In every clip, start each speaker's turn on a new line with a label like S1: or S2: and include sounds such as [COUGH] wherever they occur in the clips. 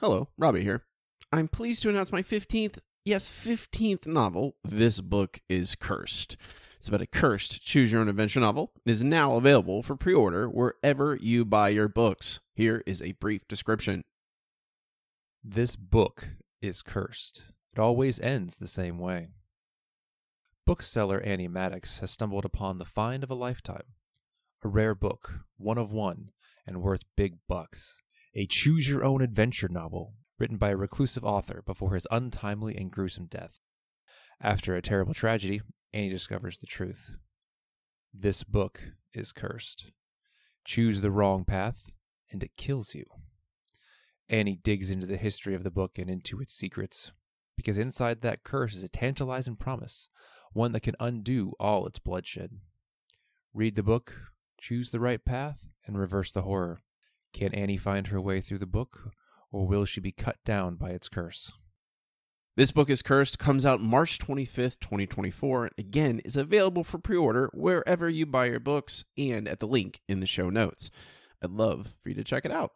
S1: Hello, Robbie here. I'm pleased to announce my 15th, yes, 15th novel, This Book is Cursed. It's about a cursed choose your own adventure novel. It is now available for pre order wherever you buy your books. Here is a brief description.
S2: This book is cursed. It always ends the same way. Bookseller Annie Maddox has stumbled upon the find of a lifetime. A rare book, one of one, and worth big bucks. A choose your own adventure novel written by a reclusive author before his untimely and gruesome death. After a terrible tragedy, Annie discovers the truth. This book is cursed. Choose the wrong path, and it kills you. Annie digs into the history of the book and into its secrets, because inside that curse is a tantalizing promise, one that can undo all its bloodshed. Read the book, choose the right path, and reverse the horror. Can Annie find her way through the book, or will she be cut down by its curse?
S1: This Book is Cursed comes out March 25th, 2024, and again is available for pre order wherever you buy your books and at the link in the show notes. I'd love for you to check it out.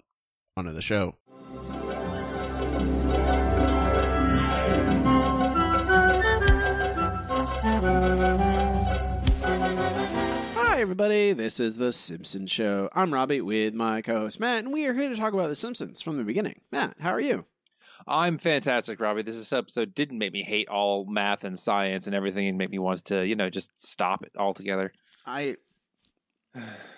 S1: On to the show. Everybody. This is The Simpsons Show. I'm Robbie with my co host Matt, and we are here to talk about The Simpsons from the beginning. Matt, how are you?
S3: I'm fantastic, Robbie. This episode didn't make me hate all math and science and everything and make me want to, you know, just stop it altogether.
S1: I,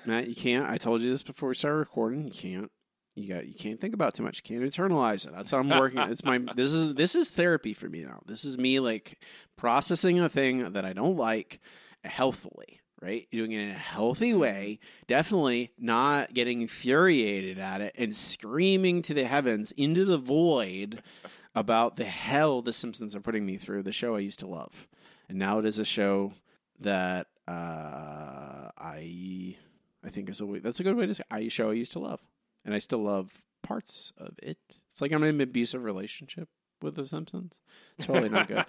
S1: Matt, you can't. I told you this before we started recording. You can't. You got. You can't think about too much. You can't internalize it. That's how I'm working. it's my. [LAUGHS] This is this is therapy for me now. This is me like processing a thing that I don't like healthily. Right, doing it in a healthy way. Definitely not getting infuriated at it and screaming to the heavens into the void [LAUGHS] about the hell the Simpsons are putting me through. The show I used to love, and now it is a show that uh, I I think is a way, that's a good way to say I show I used to love, and I still love parts of it. It's like I'm in an abusive relationship with The Simpsons. It's [LAUGHS] totally not good.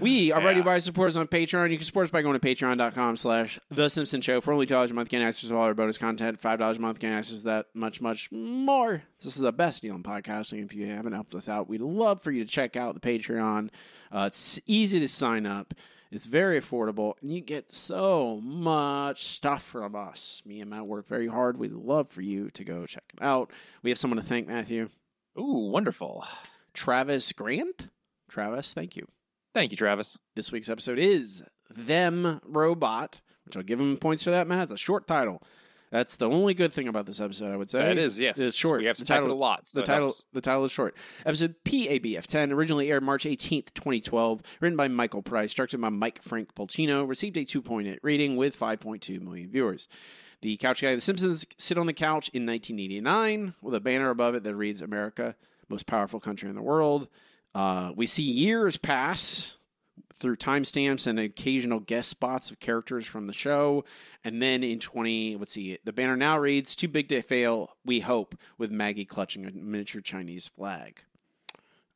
S1: we are ready
S3: Yeah.
S1: by supporters on Patreon. You can support us by going to patreon.com slash The Simpsons Show. For only $2 a month, gain access to all our bonus content. $5 a month, gain access to that much, much more. This is the best deal in podcasting. If you haven't helped us out, we'd love for you to check out the Patreon. Uh, it's easy to sign up. It's very affordable, and you get so much stuff from us. Me and Matt work very hard. We'd love for you to go check it out. We have someone to thank, Matthew.
S3: Ooh, wonderful.
S1: Travis Grant. Travis, thank you.
S3: Thank you, Travis.
S1: This week's episode is Them Robot, which I'll give him points for that, Matt. It's a short title. That's the only good thing about this episode, I would say.
S3: It is, yes.
S1: It's short.
S3: We have to
S1: The title-
S3: it a lot. So
S1: the title
S3: helps.
S1: the title is short. Episode PABF10 originally aired March 18th, 2012, written by Michael Price, directed by Mike Frank Polcino, received a 2.8 rating with 5.2 million viewers. The couch guy, The Simpsons, sit on the couch in 1989 with a banner above it that reads "America, most powerful country in the world." Uh, we see years pass through timestamps and occasional guest spots of characters from the show. And then in 20, let's see, the banner now reads Too Big to Fail, We Hope, with Maggie clutching a miniature Chinese flag.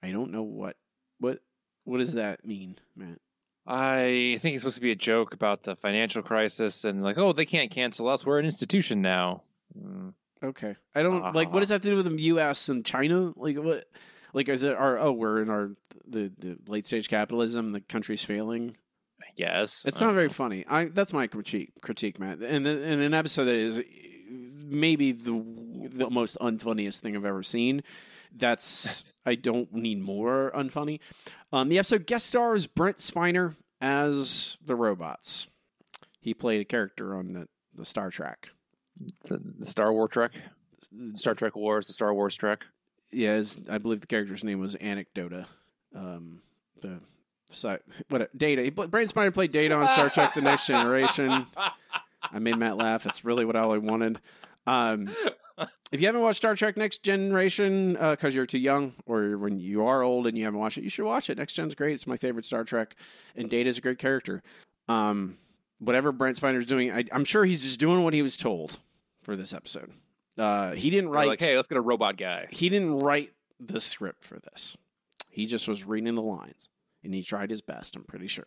S1: I don't know what, what, what does that mean, Matt?
S3: I think it's supposed to be a joke about the financial crisis and like, oh, they can't cancel us. We're an institution now. Mm.
S1: Okay. I don't, like, what does that have to do with the U.S. and China? Like, what, like, is it our, oh, we're in our, the, the late stage capitalism, the country's failing?
S3: I guess.
S1: It's
S3: I
S1: not very funny. I that's my critique, critique, Matt. And the, and an episode that is maybe the the most unfunniest thing I've ever seen. That's [LAUGHS] I don't need more unfunny. Um, the episode guest stars Brent Spiner as the robots. He played a character on the the Star Trek.
S3: The, the Star Wars Trek? Star Trek Wars, the Star Wars Trek.
S1: Yeah, his, I believe the character's name was Anecdota. Um, the what Data. Pla- Spiner played Data on Star Trek: The Next Generation. I made Matt laugh. That's really what all I wanted. Um, if you haven't watched Star Trek Next Generation because you're too young, or when you are old and you haven't watched it, you should watch it. Next Gen's great. It's my favorite Star Trek, and Data's a great character. Um, whatever Brent Spiner's doing, I, I'm sure he's just doing what he was told for this episode. Uh, he didn't
S3: They're
S1: write.
S3: like, hey, let's get a robot guy.
S1: he didn't write the script for this. He just was reading the lines, and he tried his best. I'm pretty sure,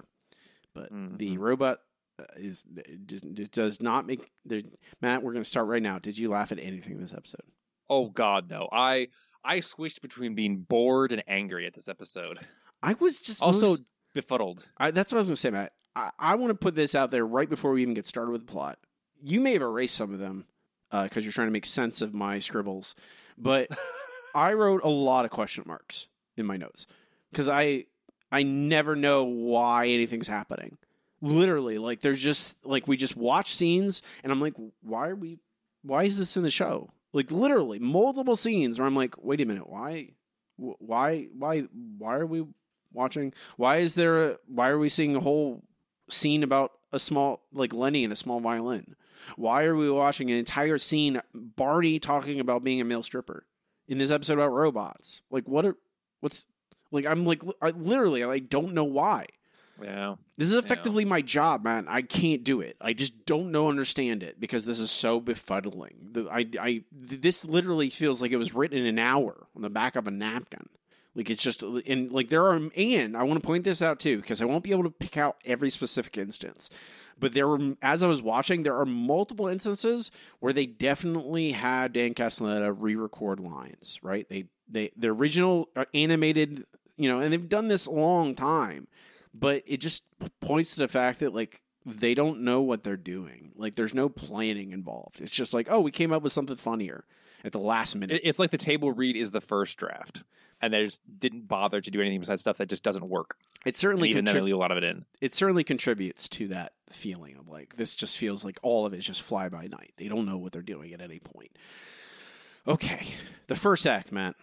S1: but the
S3: Mhm.
S1: robot uh, is it does not make. there- Matt, we're going to start right now. Did you laugh at anything in this episode?
S3: Oh God, no. I I switched between being bored and angry at this episode.
S1: I was just
S3: Also
S1: most-
S3: befuddled.
S1: I, that's what I was gonna say, Matt. I, I want to put this out there right before we even get started with the plot. You may have erased some of them uh, because you're trying to make sense of my scribbles, but [LAUGHS] I wrote a lot of question marks in my notes because I I never know why anything's happening. Literally, like there's just like we just watch scenes, and I'm like, why are we? Why is this in the show? Like literally, multiple scenes where I'm like, wait a minute, why? Why? Why? Why are we watching? Why is there? A, why are we seeing a whole scene about a small like Lenny and a small violin? Why are we watching an entire scene Barney talking about being a male stripper in this episode about robots? Like what are what's like I'm like I literally I don't know why.
S3: Yeah.
S1: This is effectively my job, man. I can't do it. I just don't know understand it because this is so befuddling. The, I I this literally feels like it was written in an hour on the back of a napkin. Like it's just and like there are and I want to point this out too because I won't be able to pick out every specific instance. But there were as I was watching, there are multiple instances where they definitely had Dan Castellaneta re-record lines. Right? They they the original uh, animated, you know, and they've done this a long time but it just points to the fact that like they don't know what they're doing. Like there's no planning involved. It's just like, oh, we came up with something funnier at the last minute.
S3: It's like the table read is the first draft, and they just didn't bother to do anything besides stuff that just doesn't work.
S1: It
S3: And
S1: certainly
S3: even then, they leave a lot of it in.
S1: it certainly contributes to that feeling of like this just feels like all of it's just fly by night. They don't know what they're doing at any point. Okay, the first act, Matt.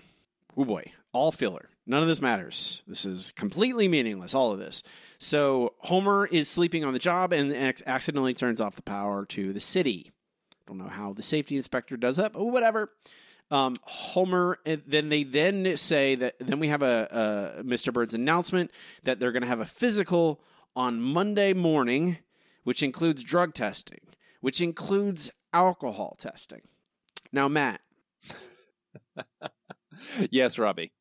S1: Oh boy, all filler. None of this matters. This is completely meaningless. All of this. So Homer is sleeping on the job and ac- accidentally turns off the power to the city. Don't know how the safety inspector does that, but whatever. Um, Homer. And then they then say that. Then we have a, a Mr. Burns' announcement that they're going to have a physical on Monday morning, which includes drug testing, which includes alcohol testing. Now, Matt, [LAUGHS]
S3: yes, Robbie.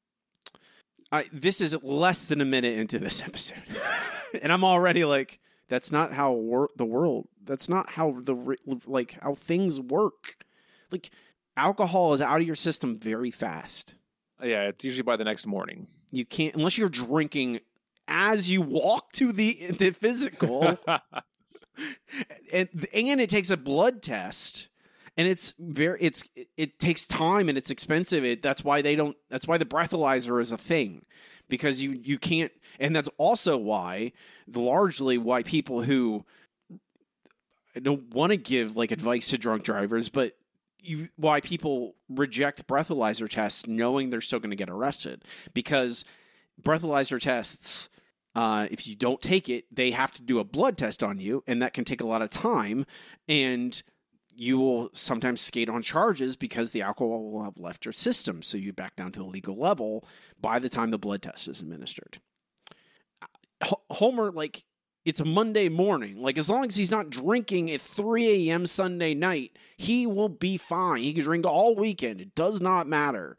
S1: I, this is less than a minute into this episode, [LAUGHS] and I'm already like, that's not how wor- the world. That's not how the like how things work. Like alcohol is out of your system very fast.
S3: Uh, yeah, it's usually by the next morning.
S1: You can't unless you're drinking as you walk to the the physical, [LAUGHS] and and it takes a blood test. And it's very it's it takes time and it's expensive. It, that's why they don't. That's why the breathalyzer is a thing, because you you can't. And that's also why largely why people who don't want to give like advice to drunk drivers, but you why people reject breathalyzer tests knowing they're still going to get arrested because breathalyzer tests uh, if you don't take it they have to do a blood test on you and that can take a lot of time and you will sometimes skate on charges because the alcohol will have left your system so you back down to a legal level by the time the blood test is administered homer like it's a Monday morning. Like as long as he's not drinking at 3 a.m. Sunday night, he will be fine. He can drink all weekend. It does not matter.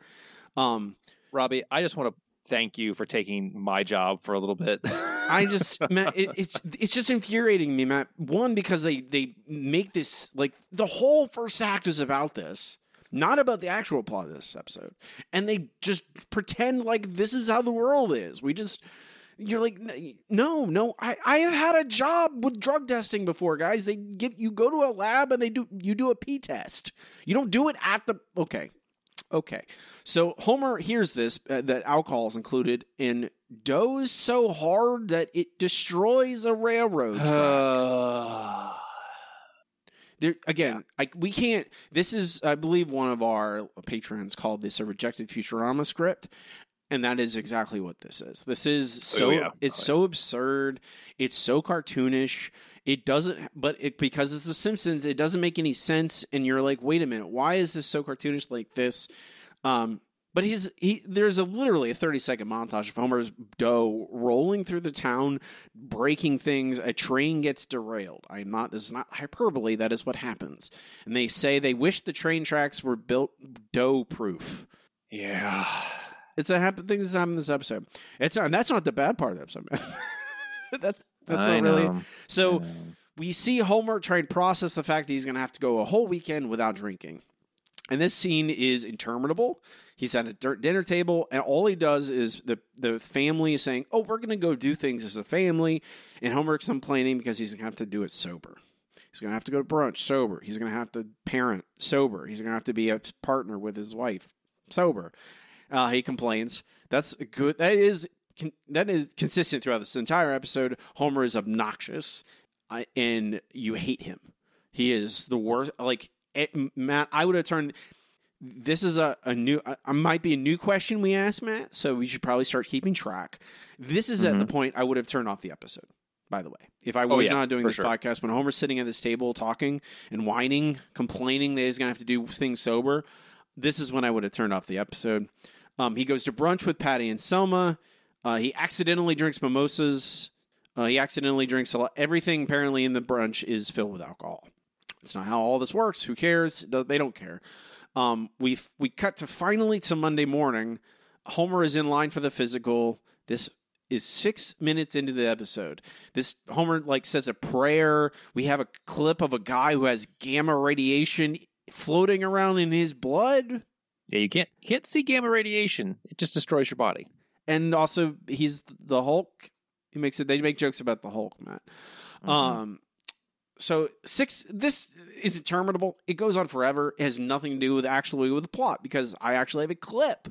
S1: Um,
S3: Robbie, I just want to thank you for taking my job for a little bit. [LAUGHS]
S1: I just, Matt, it, it's it's just infuriating me, Matt. One because they they make this like the whole first act is about this, not about the actual plot of this episode, and they just pretend like this is how the world is. We just. You're like no, no. I, I have had a job with drug testing before, guys. They get you go to a lab and they do you do a pee test. You don't do it at the okay, okay. So Homer hears this uh, that alcohol is included and does so hard that it destroys a railroad track.
S3: Uh, [SIGHS]
S1: There again, I, we can't. This is, I believe, one of our patrons called this a rejected Futurama script, and that is exactly what this is. This is so.
S3: Oh, yeah.
S1: It's so absurd. It's so cartoonish. It doesn't, but it because it's The Simpsons, it doesn't make any sense. And you're like, wait a minute, why is this so cartoonish like this? Um, but he's he. There's a literally a 30 second montage of Homer's dough rolling through the town, breaking things. A train gets derailed. I'm not. This is not hyperbole. That is what happens. And they say they wish the train tracks were built dough proof.
S3: yeah.
S1: It's a happen things that happen in this episode. It's not. That's not the bad part of the episode. [LAUGHS] that's that's
S3: I
S1: not really. So we see Homer try and process the fact that he's going to have to go a whole weekend without drinking. And this scene is interminable. He's at a dir- dinner table, and all he does is the the family is saying, "Oh, we're going to go do things as a family," and Homer's complaining because he's going to have to do it sober. He's going to have to go to brunch sober. He's going to have to parent sober. He's going to have to be a partner with his wife sober. Uh, he complains. That's good. That is that is consistent throughout this entire episode. Homer is obnoxious, uh, and you hate him. He is the worst. Like it, Matt, I would have turned. This is a, a new. I might be a new question we asked Matt, so we should probably start keeping track. This is mm-hmm. at the point I would have turned off the episode. By the way, if I oh, was oh, yeah, not doing this sure. podcast, when Homer's sitting at this table talking and whining, complaining that he's going to have to do things sober, this is when I would have turned off the episode. Um, he goes to brunch with Patty and Selma. Uh, he accidentally drinks mimosas. Uh, he accidentally drinks a lot. Everything apparently in the brunch is filled with alcohol. It's not how all this works. Who cares? They don't care. Um, we we cut to finally to Monday morning. Homer is in line for the physical. This is six minutes into the episode. This Homer like says a prayer. We have a clip of a guy who has gamma radiation floating around in his blood.
S3: Yeah, you can't can't see gamma radiation. It just destroys your body.
S1: And also, he's the Hulk. He makes it. They make jokes about the Hulk, Matt. Mm-hmm. Um, so six. This is interminable. It goes on forever. It has nothing to do with actually with the plot because I actually have a clip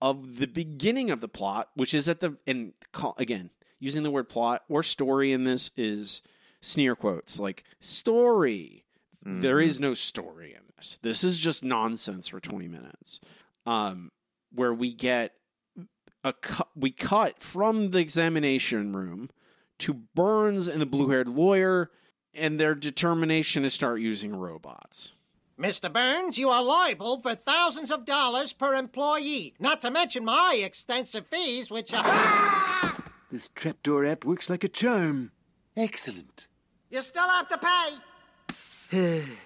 S1: of the beginning of the plot, which is at the and again using the word plot or story in this is sneer quotes like story. Mm-hmm. There is no story in this. This is just nonsense for twenty minutes. Um, where we get a cu- we cut from the examination room to Burns and the blue-haired lawyer and their determination to start using robots.
S4: Mr. Burns, you are liable for thousands of dollars per employee, not to mention my extensive fees, which are. [LAUGHS]
S5: This trapdoor app works like a charm. Excellent.
S4: You still have to
S5: pay. [SIGHS]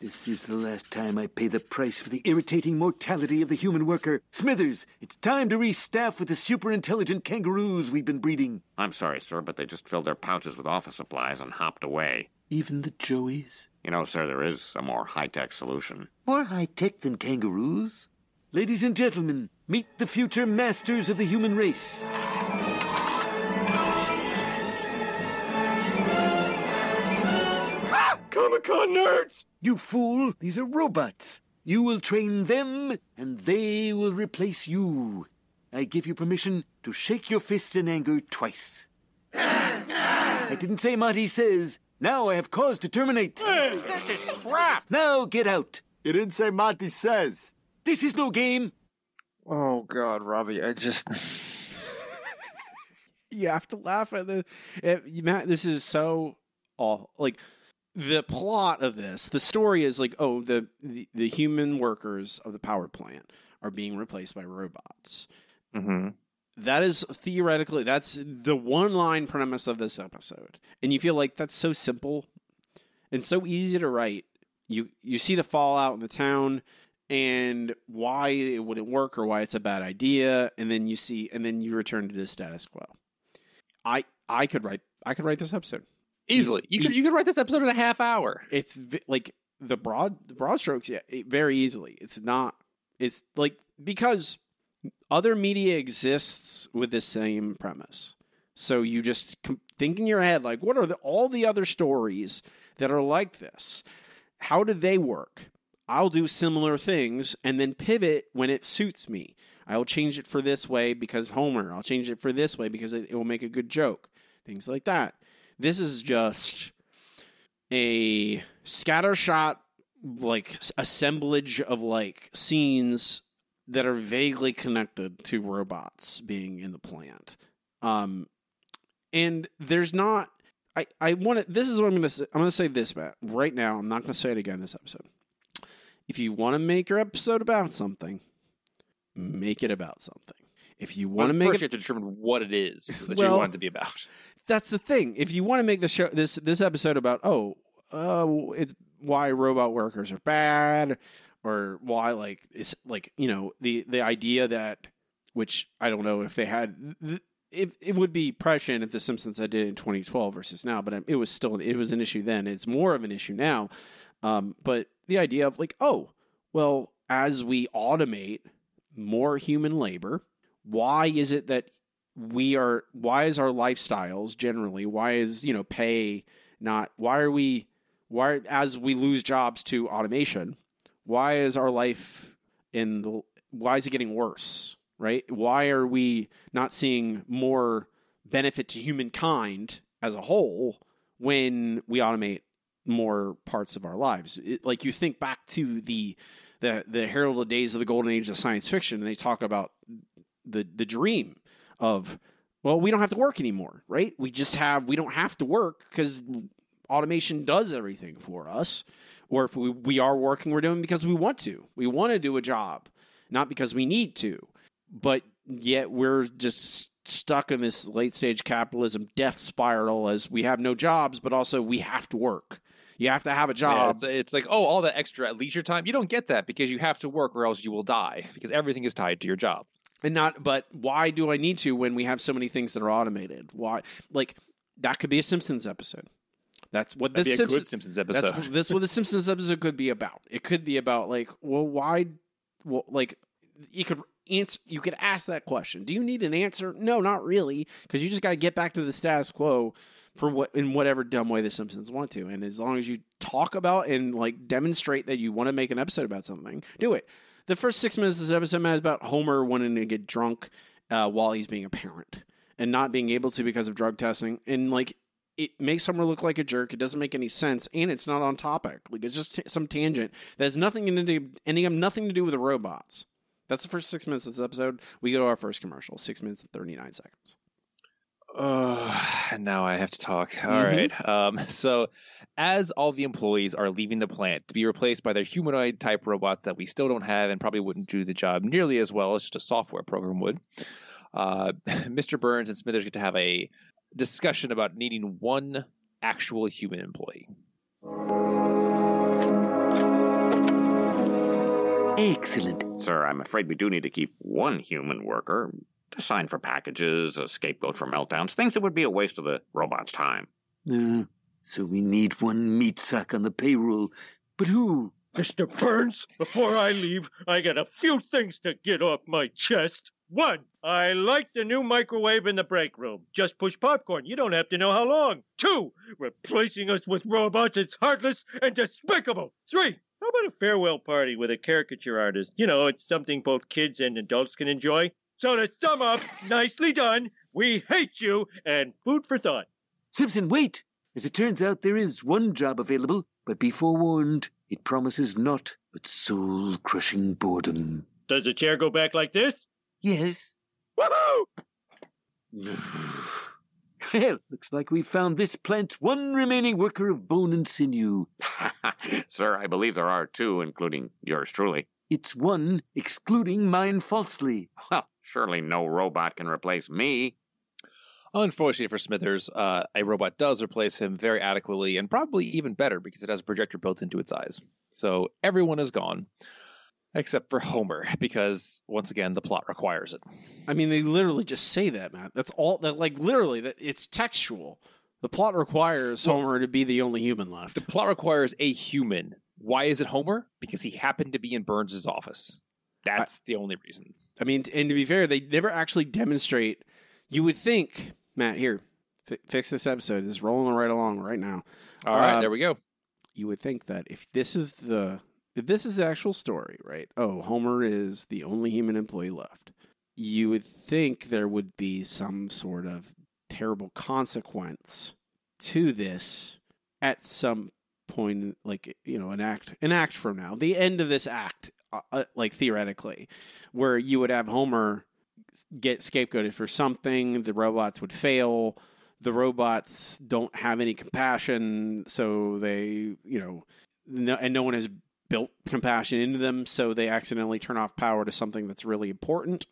S5: This is the last time I pay the price for the irritating mortality of the human worker. Smithers, it's time to restaff with the super intelligent kangaroos we've been breeding.
S6: I'm sorry, sir, but they just filled their pouches with office supplies and hopped away.
S5: Even the joeys?
S6: You know, sir, there is a more high tech solution.
S5: More high tech than kangaroos? Ladies and gentlemen, meet the future masters of the human race.
S7: Comic Con nerds!
S5: You fool, these are robots. You will train them, and they will replace you. I give you permission to shake your fist in anger twice. [LAUGHS] I didn't say Monty says. Now I have cause to terminate.
S4: Hey, this is crap.
S5: Now get out.
S7: You didn't say Monty says.
S5: This is no game.
S3: Oh God, Robbie, I just. [LAUGHS]
S1: you have to laugh at the it, Matt. This is so all like the plot of this, the story is like, oh, the, the, the human workers of the power plant are being replaced by robots.
S3: Mm-hmm.
S1: That is theoretically that's the one line premise of this episode, and you feel like that's so simple and so easy to write. You you see the fallout in the town and why it wouldn't work or why it's a bad idea, and then you see and then you return to the status quo. I I could write I could write this episode
S3: easily. You could you could write this episode in a half hour.
S1: It's vi- like the broad the broad strokes, yeah, it, very easily. It's not. It's like because other media exists with the same premise. So you just think in your head like, what are the, all the other stories that are like this? How do they work? I'll do similar things and then pivot when it suits me. I'll change it for this way because Homer. I'll change it for this way because it, it will make a good joke. Things like that. This is just a scattershot like assemblage of like scenes that are vaguely connected to robots being in the plant. Um and there's not I I want to this is what I'm going to say I'm going to say this Matt right now I'm not going to say it again this episode. If you want to make your episode about something, make it about something. If you want well, to make
S3: first
S1: it,
S3: you have to determine what it is [LAUGHS] that well, you want it to be about
S1: that's the thing. If you want to make the show this this episode about oh, uh, it's why robot workers are bad, or why like it's like you know the the idea that which I don't know if they had. It, it would be prescient if The Simpsons had did in 2012 versus now, but it was still it was an issue then. It's more of an issue now. Um, but the idea of like, oh, well, as we automate more human labor? Why is it that we are why is our lifestyles generally why is you know pay not why are we why as we lose jobs to automation why is our life in the why is it getting worse right? Why are we not seeing more benefit to humankind as a whole when we automate more parts of our lives? It, like you think back to the the the heralded days of the golden age of science fiction and they talk about the the dream of well we don't have to work anymore right? We just have we don't have to work because automation does everything for us or if we, we are working we're doing because we want to. We want to do a job not because we need to. But yet we're just stuck in this late stage capitalism death spiral as we have no jobs but also we have to work. You have to have a
S3: Yeah,
S1: job.
S3: it's, it's like, oh, all that extra leisure time. You don't get that because you have to work or else you will die because everything is tied to your job.
S1: and not but why do i need to when we have so many things that are automated? Why like that could be a simpsons episode that's what
S3: That'd
S1: this simpsons
S3: Simpsons
S1: that's
S3: episode.
S1: what, this what the simpsons episode could be about. It could be about like well why well like you could answer you could ask that question. Do you need an answer? No not really because you just got to get back to the status quo for what in whatever dumb way the simpsons want to. And as long as you talk about and like demonstrate that you want to make an episode about something do it. The first six minutes of this episode is about homer wanting to get drunk uh, while he's being a parent and not being able to because of drug testing. And like it makes Homer look like a jerk. It doesn't make any sense, and it's not on topic. Like it's just t- some tangent that has nothing to do, any nothing to do with the robots. That's the first six minutes of this episode. We go to our first commercial, six minutes and thirty nine seconds.
S3: Oh, and now I have to talk. All
S1: Mhm.
S3: right. Um, so, as all the employees are leaving the plant to be replaced by their humanoid type robots that we still don't have and probably wouldn't do the job nearly as well as just a software program would, uh, [LAUGHS] Mr. Burns and Smithers get to have a discussion about needing one actual human employee.
S5: Excellent.
S6: Sir, I'm afraid we do need to keep one human worker to sign for packages, a scapegoat for meltdowns, things that would be a waste of the robot's time.
S5: Uh, so we need one meat sack on the payroll. But who?
S8: Mr. Burns, before I leave, I got a few things to get off my chest. One, I like the new microwave in the break room. Just push popcorn. You don't have to know how long. Two, replacing us with robots is heartless and despicable. Three, how about a farewell party with a caricature artist? You know, it's something both kids and adults can enjoy. So to sum up, nicely done. We hate you and food for thought.
S5: Simpson, wait! As it turns out, there is one job available, but be forewarned, it promises naught but soul crushing boredom.
S8: Does the chair go back like this?
S5: Yes?
S8: Woohoo!
S5: Well, looks like we've found this plant's one remaining worker of bone and sinew. [LAUGHS]
S6: Sir, I believe there are two, including yours truly.
S5: It's one excluding mine falsely.
S6: Well, surely no robot can replace me.
S3: Unfortunately for Smithers, uh, a robot does replace him very adequately and probably even better because it has a projector built into its eyes. So everyone is gone except for Homer because once again the plot requires it.
S1: I mean, they literally just say that, Matt. That's all. That like literally that it's textual. The plot requires
S3: Well-
S1: Homer to be the only human left.
S3: The plot requires a human. Why is it Homer? Because he happened to be in Burns' office. That's the only reason.
S1: I mean, and to be fair, they never actually demonstrate. You would think, Matt, here, fi- fix this episode. It's rolling right along right now.
S3: All right,
S1: Uh,
S3: there we go.
S1: You would think that if this is the this is the actual story, right? Oh, Homer is the only human employee left. You would think there would be some sort of terrible consequence to this at some point, like you know, an act, an act from now, the end of this act, uh, uh, like theoretically, where you would have Homer get scapegoated for something, the robots would fail, the robots don't have any compassion, so they, you know, no, and no one has built compassion into them, so they accidentally turn off power to something that's really important.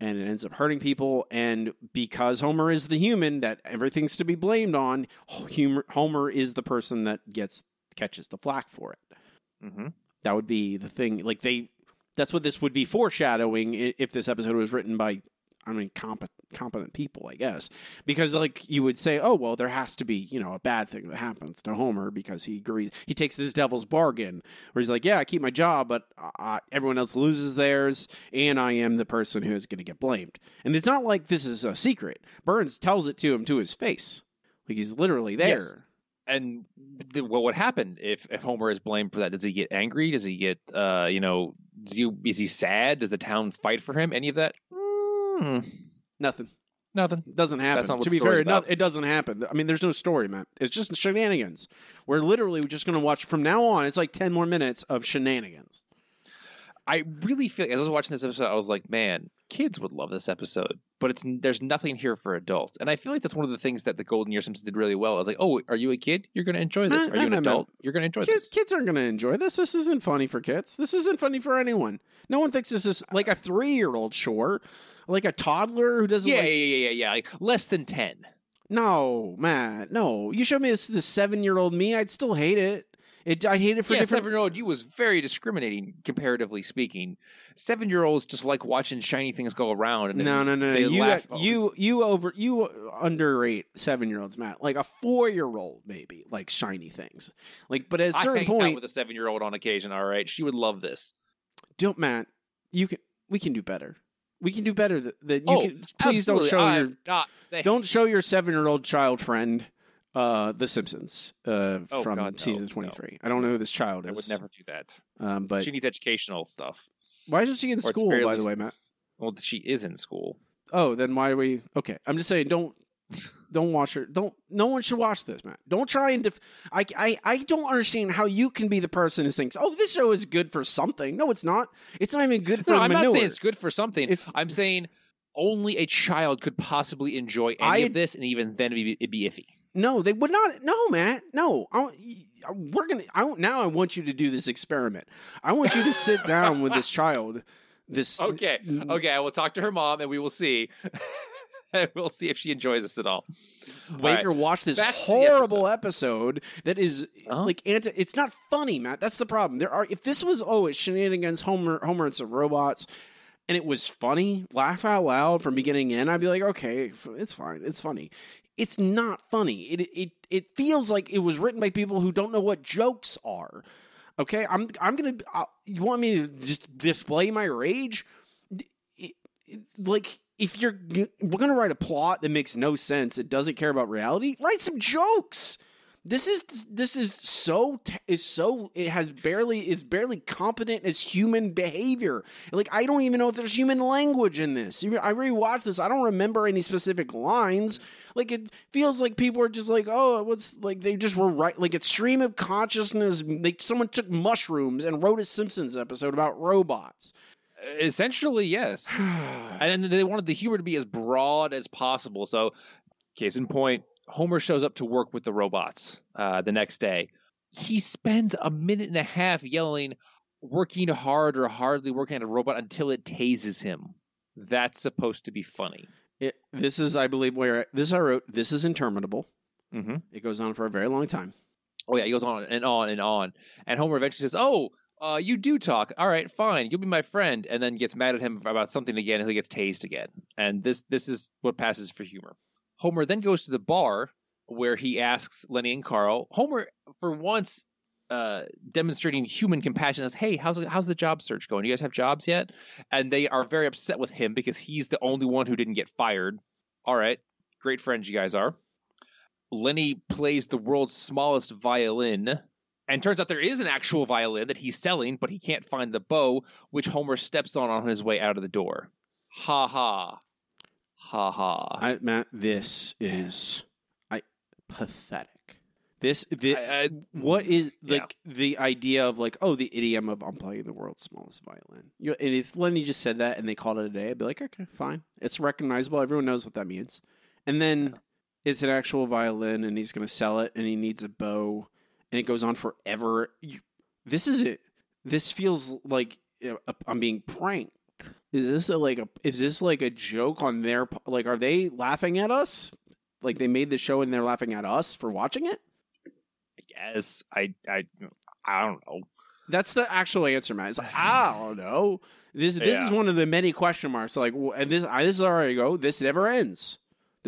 S1: And it ends up hurting people. And because Homer is the human that everything's to be blamed on, Homer, is the person that gets catches the flack for it.
S3: hmm
S1: That would be the thing. Like they, that's what this would be foreshadowing if this episode was written by, I mean, competent, competent people, I guess, because like you would say, oh well, there has to be you know a bad thing that happens to Homer because he agrees. He takes this devil's bargain where he's like, yeah, I keep my job, but uh, everyone else loses theirs, and I am the person who is going to get blamed. And it's not like this is a secret. Burns tells it to him to his face, like he's literally there.
S3: Yes. And th- what would happen if, if Homer is blamed for that? Does he get angry? Does he get, uh, you know, do you, is he sad? Does the town fight for him? Any of that? Mm,
S1: Nothing.
S3: nothing.
S1: Doesn't happen.
S3: not
S1: to
S3: the
S1: be fair, no,
S3: about.
S1: it doesn't happen. I mean, there's no story, man. It's just shenanigans. We're literally just going to watch from now on. It's like ten more minutes of shenanigans.
S3: I really feel as I was watching this episode, I was like, man, kids would love this episode, but it's there's nothing here for adults, and I feel like that's one of the things that the Golden Year Simpsons did really well. I was like, oh, are you a kid? You're going to enjoy this.
S1: Nah,
S3: Are you an
S1: nah, nah,
S3: adult? You're going to enjoy
S1: Kids,
S3: this.
S1: kids aren't going to enjoy this. This isn't funny for kids. This isn't funny for anyone. No one thinks this is like a three year old. Sure, like a toddler who doesn't.
S3: Yeah,
S1: like,
S3: yeah, yeah, yeah, yeah. Like less than ten.
S1: No, man, no. You show me this the seven year old me, I'd still hate it. It I'd hate it for
S3: yeah,
S1: different.
S3: seven year old you was very discriminating, comparatively speaking. Seven year olds just like watching shiny things go around. And
S1: No, no, no, no.
S3: They
S1: You,
S3: laugh.
S1: you, you over, you underrate seven year olds, Matt. Like a four year old, maybe like shiny things. Like, but at a certain
S3: hang out
S1: point,
S3: with a seven year old on occasion. All right, she would love this.
S1: don't Matt. You can, we can do better. We can do better. Than, than you
S3: oh,
S1: can. Please don't show
S3: I'm
S1: your,
S3: not saying
S1: don't show your seven year old child friend, uh, The Simpsons, uh,
S3: Oh,
S1: from
S3: God, no,
S1: season
S3: no.
S1: twenty three. I don't know who this child is.
S3: I would never do that.
S1: Um, but
S3: she needs educational stuff.
S1: why isn't she in school? By the way, Matt.
S3: Well, she is in school.
S1: Oh, then why are we okay? I'm just saying, don't [LAUGHS] don't watch her. Don't. No one should watch this, man. Don't try and. Def- I I I don't understand how you can be the person who thinks, "Oh, this show is good for something." No, it's not. It's not even good for
S3: No, I'm
S1: manure.
S3: not saying it's good for something.
S1: It's-
S3: I'm saying only a child could possibly enjoy any
S1: I-
S3: of this, and even then it'd be, it'd be iffy.
S1: No, they would not. No, Matt. No. I, we're gonna. I now. I want you to do this experiment. I want you to sit down with this [LAUGHS] child. This
S3: Okay, okay, I will talk to her mom, and we will see. [LAUGHS] [LAUGHS] we'll see if she enjoys us at all.
S1: Make
S3: right.
S1: her watch this
S3: Back
S1: horrible episode. that is
S3: Huh?
S1: like anti. It's not funny, Matt. That's the problem. There are if this was oh it's shenanigans, Homer, Homer and some robots, and it was funny, laugh out loud from beginning in. I'd be like, okay, it's fine, it's funny. It's not funny. It it it feels like it was written by people who don't know what jokes are. Okay, I'm I'm gonna. Uh, you want me to just display my rage? It- it- like if you're we're gonna write a plot that makes no sense, it doesn't care about reality. Write some jokes. This is this is so is so it has barely is barely competent as human behavior. Like I don't even know if there's human language in this. I rewatched this. I don't remember any specific lines. Like it feels like people are just like, oh, what's like they just were right. Like it's stream of consciousness. Like someone took mushrooms and wrote a Simpsons episode about robots.
S3: Essentially, yes. [SIGHS] and then they wanted the humor to be as broad as possible. So, case in point, Homer shows up to work with the robots uh, the next day. He spends a minute and a half yelling, working hard or hardly working at a robot until it tases him. That's supposed to be funny.
S1: It, this is, I believe, where this I wrote. This is interminable.
S3: Mm-hmm.
S1: It goes on for a very long time.
S3: Oh, yeah, he goes on and on and on. And Homer eventually says, Oh, uh, you do talk. All right, fine. You'll be my friend. And then gets mad at him about something again and he gets tased again. And this this is what passes for humor. Homer then goes to the bar where he asks Lenny and Carl. Homer, for once, uh, demonstrating human compassion, says, "Hey, how's how's the job search going? You guys have jobs yet?" And they are very upset with him because he's the only one who didn't get fired. All right, great friends you guys are. Lenny plays the world's smallest violin, and turns out there is an actual violin that he's selling, but he can't find the bow, which Homer steps on on his way out of the door. Ha ha. Ha ha.
S1: I, Matt, this is I pathetic. This, the,
S3: I- I-
S1: what is
S3: yeah.
S1: like the idea of like oh the idiom of I'm playing the world's smallest violin. You know, and if Lenny just said that and they called it a day, I'd be like okay, fine, it's recognizable. Everyone knows what that means. And then it's an actual violin, and he's going to sell it, and he needs a bow, and it goes on forever. You, this is it. This feels like I'm being pranked. Is this a, like a? Is this like a joke on their? Like, are they laughing at us? Like they made the show and they're laughing at us for watching it?
S3: I guess I I I don't know.
S1: That's the actual answer, Matt. It's like, I [SIGHS] don't know. This this is one of the many question marks. Like, and this I, this is already go. This never ends.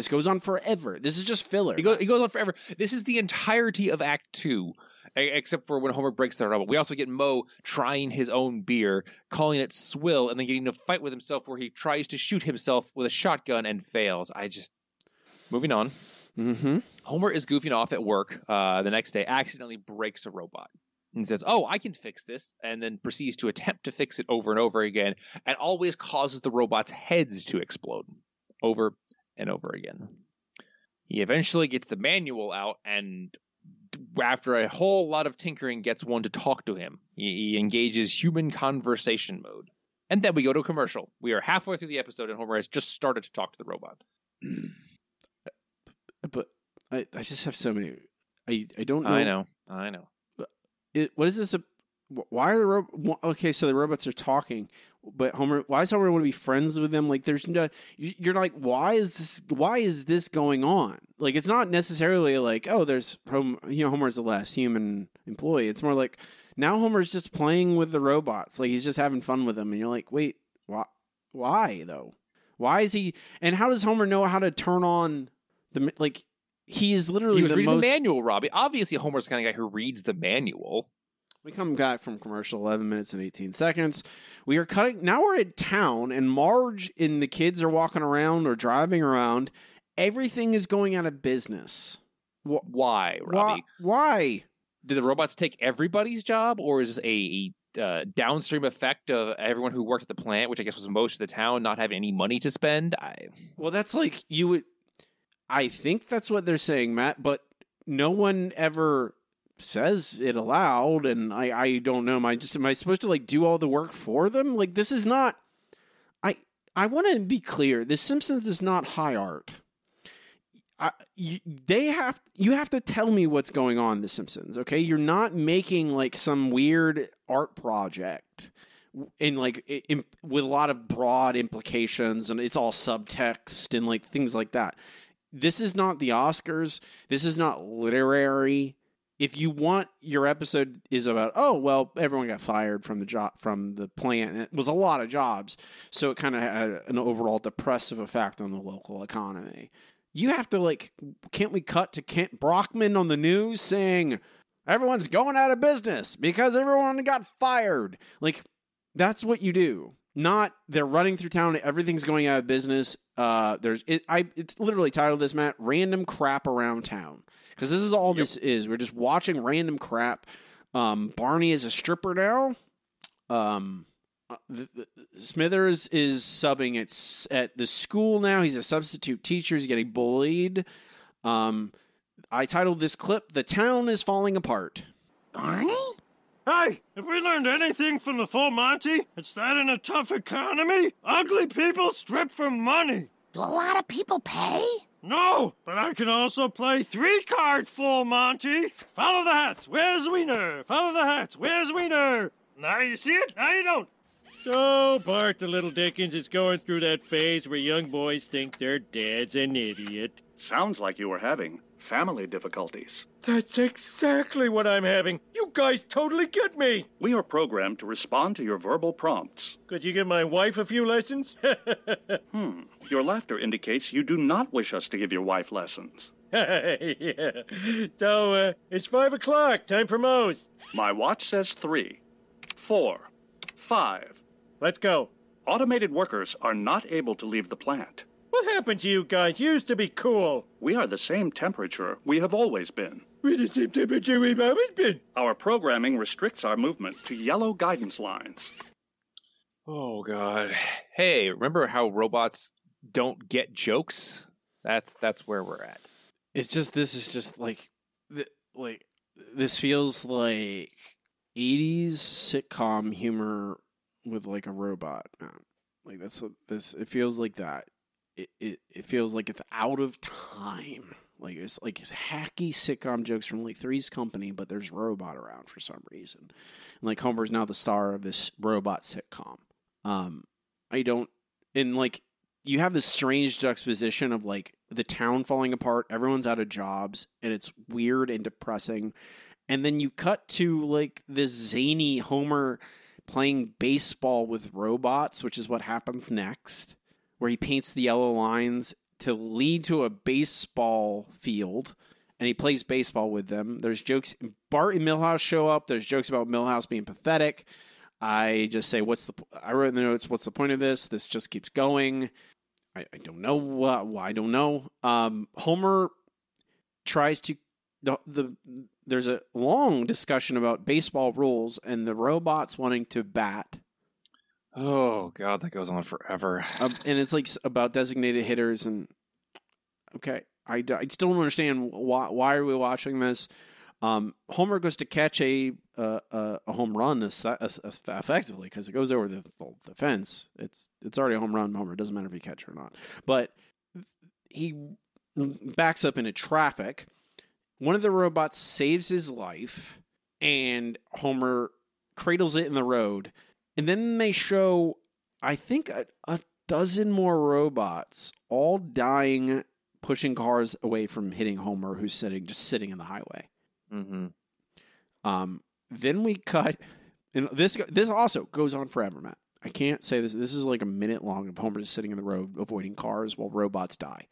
S1: This goes on forever. This is just filler.
S3: It goes, it goes on forever. This is the entirety of Act Two, except for when Homer breaks the robot. We also get Moe trying his own beer, calling it swill, and then getting in a fight with himself where he tries to shoot himself with a shotgun and fails. I just moving on.
S1: mm-hmm.
S3: Homer is goofing off at work uh, the next day, accidentally breaks a robot. And says, Oh, I can fix this. And then proceeds to attempt to fix it over and over again, and always causes the robot's heads to explode over and over again. He eventually gets the manual out, and after a whole lot of tinkering, gets one to talk to him. He, he engages human conversation mode. And then we go to a commercial. We are halfway through the episode, and Homer has just started to talk to the robot. [CLEARS THROAT]
S1: But I, I just have so many. I I don't know.
S3: I know. I know.
S1: It, what is this? A, why are the robots? okay? So the robots are talking, but Homer. Why does Homer want to be friends with them? Like, there's no. you- You're like, why is this? Why is this going on? Like, it's not necessarily like, oh, there's Homer. You know, Homer's the last human employee. It's more like now Homer's just playing with the robots. Like he's just having fun with them, and you're like, wait, why? Why though? Why is he? And how does Homer know how to turn on the like? He is literally
S3: He was
S1: the
S3: reading
S1: most.
S3: the manual, Robbie. Obviously, Homer's the kind of guy who reads the manual.
S1: We come back from commercial 11 minutes and 18 seconds. We are cutting. Now we're in town, and Marge and the kids are walking around or driving around. Everything is going out of business. Wh-
S3: Why? Robbie?
S1: Why?
S3: Did the robots take everybody's job, or is this a, a uh, downstream effect of everyone who worked at the plant, which I guess was most of the town, not having any money to spend? I,
S1: Well, that's like you would. I think that's what they're saying, Matt, but no one ever says it aloud, and I, I don't know. Am I just am I supposed to like do all the work for them? Like this is not. I I want to be clear. The Simpsons is not high art. I, you, they have you have to tell me what's going on the Simpsons, okay? You're not making like some weird art project in like i- im with a lot of broad implications and it's all subtext and like things like that. This is not the Oscars. This is not literary. If you want your episode is about oh well everyone got fired from the job from the plant it was a lot of jobs so it kind of had an overall depressive effect on the local economy. You have to like can't we cut to Kent Brockman on the news saying everyone's going out of business because everyone got fired. Like that's what you do. Not they're running through town. Everything's going out of business. Uh, there's it. I it's literally titled this Matt random crap around town because this is all this is. We're just watching random crap. Um, Barney is a stripper now. Um, uh, the, the, Smithers is subbing at at the school now. He's a substitute teacher. He's getting bullied. Um, I titled this clip "The Town is Falling Apart."
S4: Barney?
S8: Hey, have we learned anything from the full Monty? It's that in a tough economy, ugly people strip for money.
S4: Do a lot of people pay?
S8: No, but I can also play three card full Monty. Follow the hats. Where's Wiener? Follow the hats. Where's Wiener? Now you see it. Now you don't. So Bart the little Dickens is going through that phase where young boys think their dad's an idiot.
S9: Sounds like you were having family difficulties.
S8: That's exactly what I'm having. You guys totally get me.
S9: We are programmed to respond to your verbal prompts.
S8: Could you give my wife a few lessons? [LAUGHS]
S9: Hmm. Your laughter indicates you do not wish us to give your wife lessons. [LAUGHS]
S8: yeah. So, uh, it's five o'clock. Time for Moe's.
S9: My watch says three, four, five.
S8: Let's go.
S9: Automated workers are not able to leave the plant.
S8: What happened to you guys? You used to be cool.
S9: We are the same temperature we have always been.
S8: We're the same temperature we've always been.
S9: Our programming restricts our movement to yellow guidance lines.
S3: oh God. Hey, remember how robots don't get jokes? That's that's where we're at.
S1: It's just this is just like th- like this feels like 80s sitcom humor with like a robot. man. Like that's what this it feels like that. It it, it feels like it's out of time. Like it's like it's hacky sitcom jokes from like Three's Company, but there's robot around for some reason. And like Homer's now the star of this robot sitcom. Um I don't and like you have this strange juxtaposition of like the town falling apart, everyone's out of jobs, and it's weird and depressing. and then you cut to like this zany Homer playing baseball with robots, which is what happens next, where he paints the yellow lines to lead to a baseball field and he plays baseball with them. There's jokes. Bart and Milhouse show up. There's jokes about Milhouse being pathetic. I just say, "What's the?" I wrote in the notes, "What's the point of this? This just keeps going." I, I don't know why. Well, I don't know. Um, Homer tries to the the. There's a long discussion about baseball rules and the robots wanting to bat.
S3: Oh god, that goes on forever.
S1: Um, and it's like about designated hitters and okay I, I still don't understand why why are we watching this? Um, homer goes to catch a uh, a, home run effectively because it goes over the, the fence. It's it's already a home run homer it doesn't matter if you catch it or not. But he backs up into traffic. One of the robots saves his life and homer cradles it in the road and then they show i think a, a dozen more robots all dying pushing cars away from hitting homer who's sitting just sitting in the highway
S3: Mm-hmm.
S1: um, then we cut, and this this also goes on forever, Matt. I can't say this. This is like a minute long of Homer just sitting in the road avoiding cars while robots die.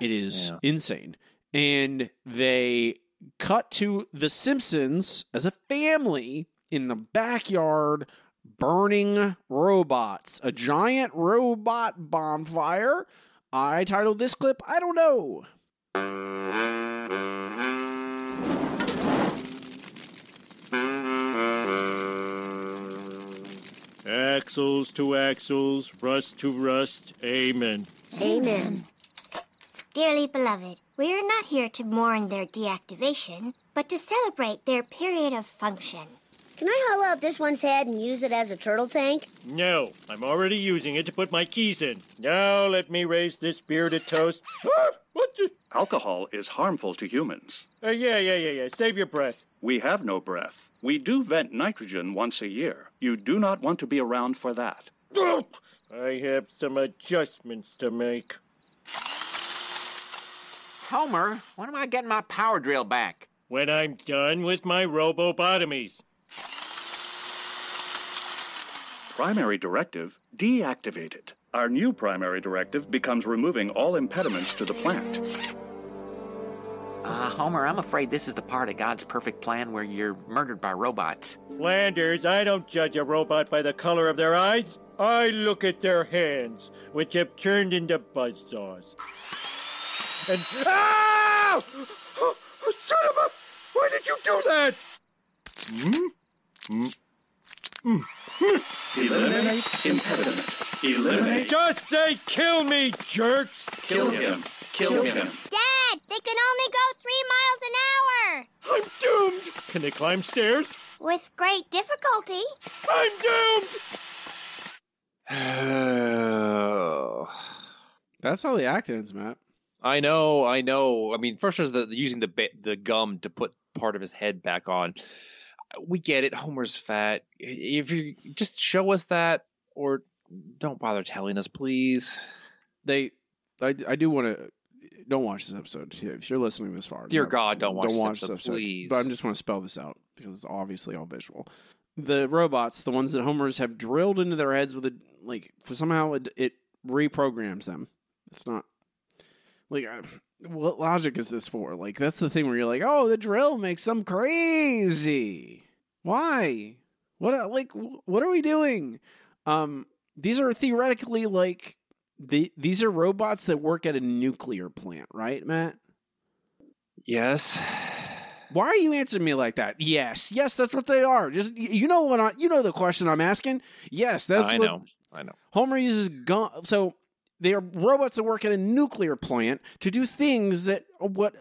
S1: It [SIGHS] is
S3: Yeah.
S1: insane, and they cut to the Simpsons as a family in the backyard burning robots, a giant robot bonfire. I titled this clip. I don't know.
S8: Axles to axles, rust to rust, amen.
S10: Amen. Dearly beloved, we are not here to mourn their deactivation, but to celebrate their period of function.
S11: Can I hollow out this one's head and use it as a turtle tank?
S8: No, I'm already using it to put my keys in. Now let me raise this beer to toast. [GASPS] Ah, what the?
S9: Alcohol is harmful to humans.
S8: Uh, yeah, yeah, yeah, yeah. Save your breath.
S9: We have no breath. We do vent nitrogen once a year. You do not want to be around for that. [LAUGHS]
S8: I have some adjustments to make.
S12: Homer, when am I getting my power drill back?
S8: When I'm done with my robobotomies.
S9: Primary directive deactivated. Our new primary directive becomes removing all impediments to the plant.
S12: Uh, Homer, I'm afraid this is the part of God's perfect plan where you're murdered by robots.
S8: Flanders, I don't judge a robot by the color of their eyes. I look at their hands, which have turned into buzzsaws. And. Ah! Oh, [GASPS] son of a. Why did you do that? Hmm? Hmm?
S9: Eliminate impediment. Eliminate.
S8: Just say kill me, jerks!
S9: Kill him. Kill him.
S10: Dad, they can only go three miles an hour!
S8: I'm doomed! Can they climb stairs?
S10: With great difficulty.
S8: I'm doomed! [SIGHS]
S1: That's how the act ends, Matt.
S3: I know, I know. I mean, first was the using the the gum to put part of his head back on. We get it. Homer's fat. If you just show us that, or don't bother telling us, please.
S1: They, I, I do want to. Don't watch this episode if you're listening this far.
S3: Dear God, don't watch
S1: don't
S3: this
S1: watch
S3: episode,
S1: this episode.
S3: please.
S1: But I'm just want to spell this out because it's obviously all visual. The robots, the ones that Homer's have drilled into their heads with a like, for somehow it, it reprograms them. It's not like I, what logic is this for? Like that's the thing where you're like, oh, the drill makes them crazy. Why? What like what are we doing? Um, these are theoretically like the these are robots that work at a nuclear plant, right, Matt?
S3: Yes.
S1: Why are you answering me like that? Yes, yes, that's what they are. Just you know what I, you know the question I'm asking. Yes, that's
S3: I
S1: what
S3: know. I know.
S1: Homer uses gun. So they are robots that work at a nuclear plant to do things that what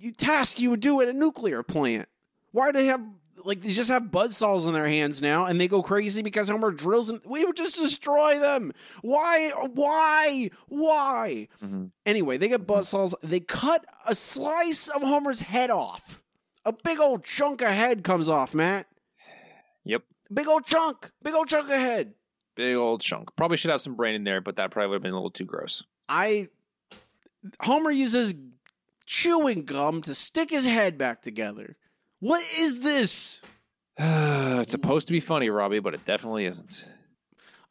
S1: you task you would do at a nuclear plant. Why do they have like they just have buzzsaws in their hands now and they go crazy because Homer drills and we would just destroy them. Why? Why? Why? Mm-hmm. Anyway, they get buzzsaws. They cut a slice of Homer's head off. A big old chunk of head comes off, Matt.
S3: Yep.
S1: Big old chunk. Big old chunk of head.
S3: Big old chunk. Probably should have some brain in there, but that probably would have been a little too gross.
S1: I Homer uses chewing gum to stick his head back together. What is this? [SIGHS]
S3: it's supposed to be funny, Robbie, but it definitely isn't.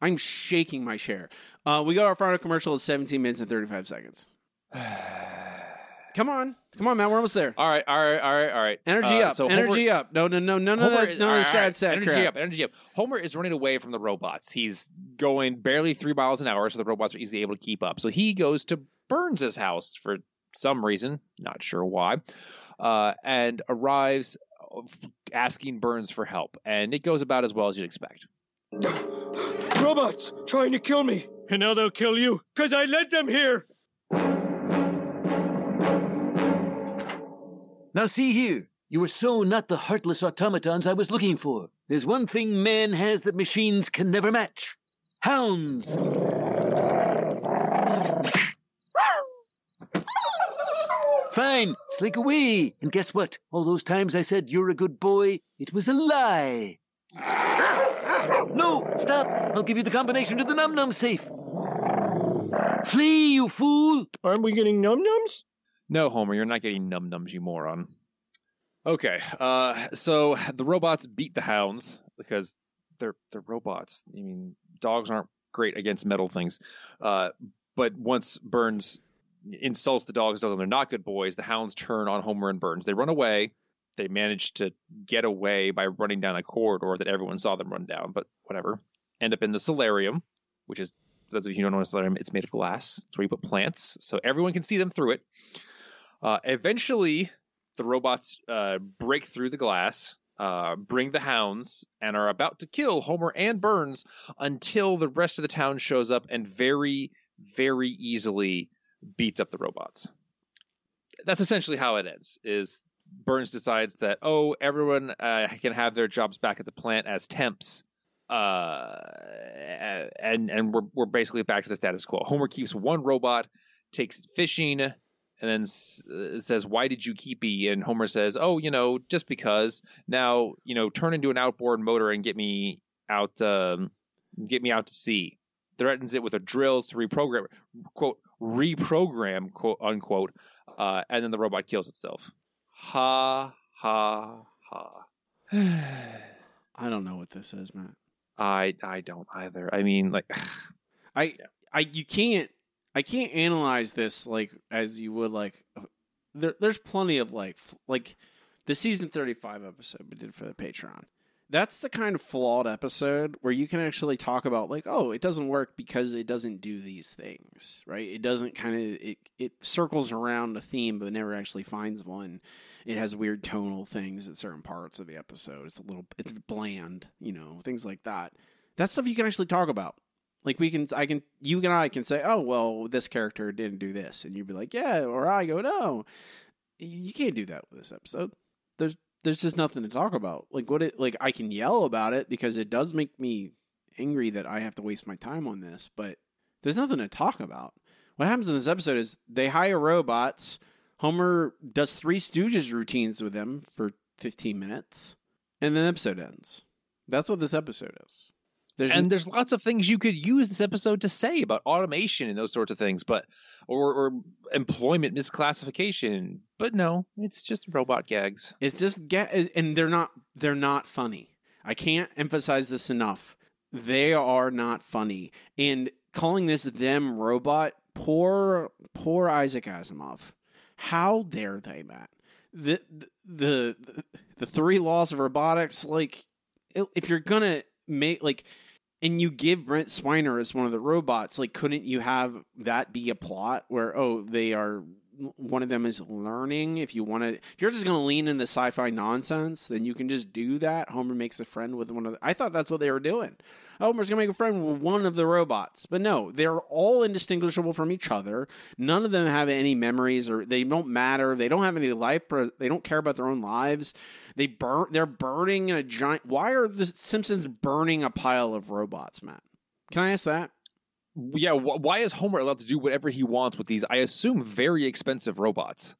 S1: I'm shaking my chair. Uh, we got our final commercial at 17 minutes and 35 seconds. [SIGHS] Come on, come on, man. We're almost there.
S3: All right, all right, all right, all right.
S1: Energy
S3: Uh,
S1: up,
S3: so
S1: energy
S3: Homer-
S1: up. No, no, no, none of
S3: Homer
S1: that.
S3: is-
S1: None of the sad,
S3: right.
S1: sad
S3: energy
S1: crap.
S3: up, energy up. Homer is running away from the robots. He's going barely three miles an hour, so the robots are easily able to keep up. So he goes to Burns' house for some reason, not sure why, uh, and arrives uh, asking Burns for help. And it goes about as well as you'd expect. [LAUGHS]
S8: Robots trying to kill me. And now they'll kill you, because I led them here.
S5: Now see here. You are so not the heartless automatons I was looking for. There's one thing man has that machines can never match. Hounds. Fine, slink away. And guess what? All those times I said you're a good boy, it was a lie. No, stop. I'll give you the combination to the num num safe. Flee, you fool.
S8: Aren't we getting num nums?
S3: No, Homer, you're not getting num nums, you moron. Okay, uh, so the robots beat the hounds because they're they're robots. I mean, dogs aren't great against metal things. Uh, but once Burns insults the dogs, tells them they're not good boys, the hounds turn on Homer and Burns. They run away. They manage to get away by running down a corridor that everyone saw them run down, but whatever. End up in the solarium, which is those of you who don't know what a solarium, it's made of glass. It's where you put plants, so everyone can see them through it. Uh, eventually, the robots uh, break through the glass, uh, bring the hounds, and are about to kill Homer and Burns until the rest of the town shows up and very, very easily beats up the robots. That's essentially how it ends. Is Burns decides that oh, everyone uh, can have their jobs back at the plant as temps. Uh, and and we're we're basically back to the status quo. Homer keeps one robot, takes fishing, and then s- uh, says, "Why did you keep me?" And Homer says, "Oh, you know, just because. Now, you know, turn into an outboard motor and get me out, um, get me out to sea." Threatens it with a drill to reprogram, quote, reprogram, quote unquote, uh, and then the robot kills itself. Ha ha ha. [SIGHS]
S1: I don't know what this is, Matt.
S3: I I don't either. I mean, like, [SIGHS]
S1: I I you can't I can't analyze this like as you would like. uh, There, there's plenty of like f- like the season 35 episode we did for the Patreon. That's the kind of flawed episode where you can actually talk about like, oh, it doesn't work because it doesn't do these things, right? It doesn't kind of it it circles around a theme but never actually finds one. It has weird tonal things at certain parts of the episode. It's a little it's bland, you know, things like that. That's stuff you can actually talk about. Like we can, I can, you and I can say, oh well, this character didn't do this, and you'd be like, yeah, or I go, no, you can't do that with this episode. There's, there's just nothing to talk about. Like what it, like I can yell about it because it does make me angry that I have to waste my time on this, but there's nothing to talk about. What happens in this episode is they hire robots. Homer does three Stooges routines with them for 15 minutes, and then the episode ends. That's what this episode is. There's
S3: and there's lots of things you could use this episode to say about automation and those sorts of things, but or, or employment misclassification. But no, it's just robot gags.
S1: It's just get, and they're not they're not funny. I can't emphasize this enough. They are not funny, and calling this them robot, poor poor Isaac Asimov. How dare they, Matt? The the the, the three laws of robotics. Like, if you're gonna make like and you give Brent Spiner as one of the robots, like couldn't you have that be a plot where oh they are one of them is learning. If you want to if you're just going to lean into sci-fi nonsense then you can just do that. Homer makes a friend with one of the, i thought that's what they were doing. Homer's going to make a friend with one of the robots. But no they're all indistinguishable from each other. None of them have any memories or they don't matter. They don't have any life they don't care about their own lives. They burn they're burning in a giant why are the simpsons burning a pile of robots matt? Can i ask that
S3: yeah, wh- why is Homer allowed to do whatever he wants with these? I assume very expensive robots.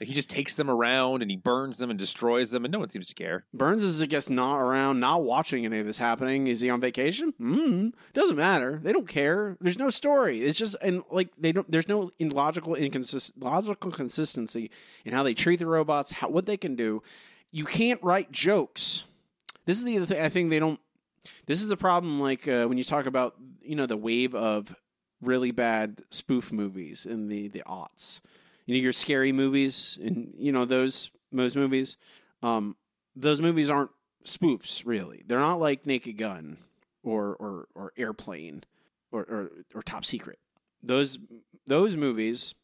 S3: Like he just takes them around and he burns them and destroys them, and no one seems to care.
S1: Burns is, I guess, not around, not watching any of this happening. Is he on vacation? Mm, doesn't matter. They don't care. There's no story. It's just and like they don't. There's no logical inconsist logical consistency in how they treat the robots, how what they can do. you can't write jokes. This is the other thing. I think they don't. This is a problem. Like uh, when you talk about you know the wave of really bad spoof movies in the the aughts. You know your scary movies and you know those those movies. Um, those movies aren't spoofs really. They're not like Naked Gun or or or Airplane or or, or Top Secret. Those those movies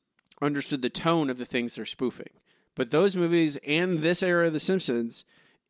S1: understood the tone of the things they're spoofing. But those movies and this era of The Simpsons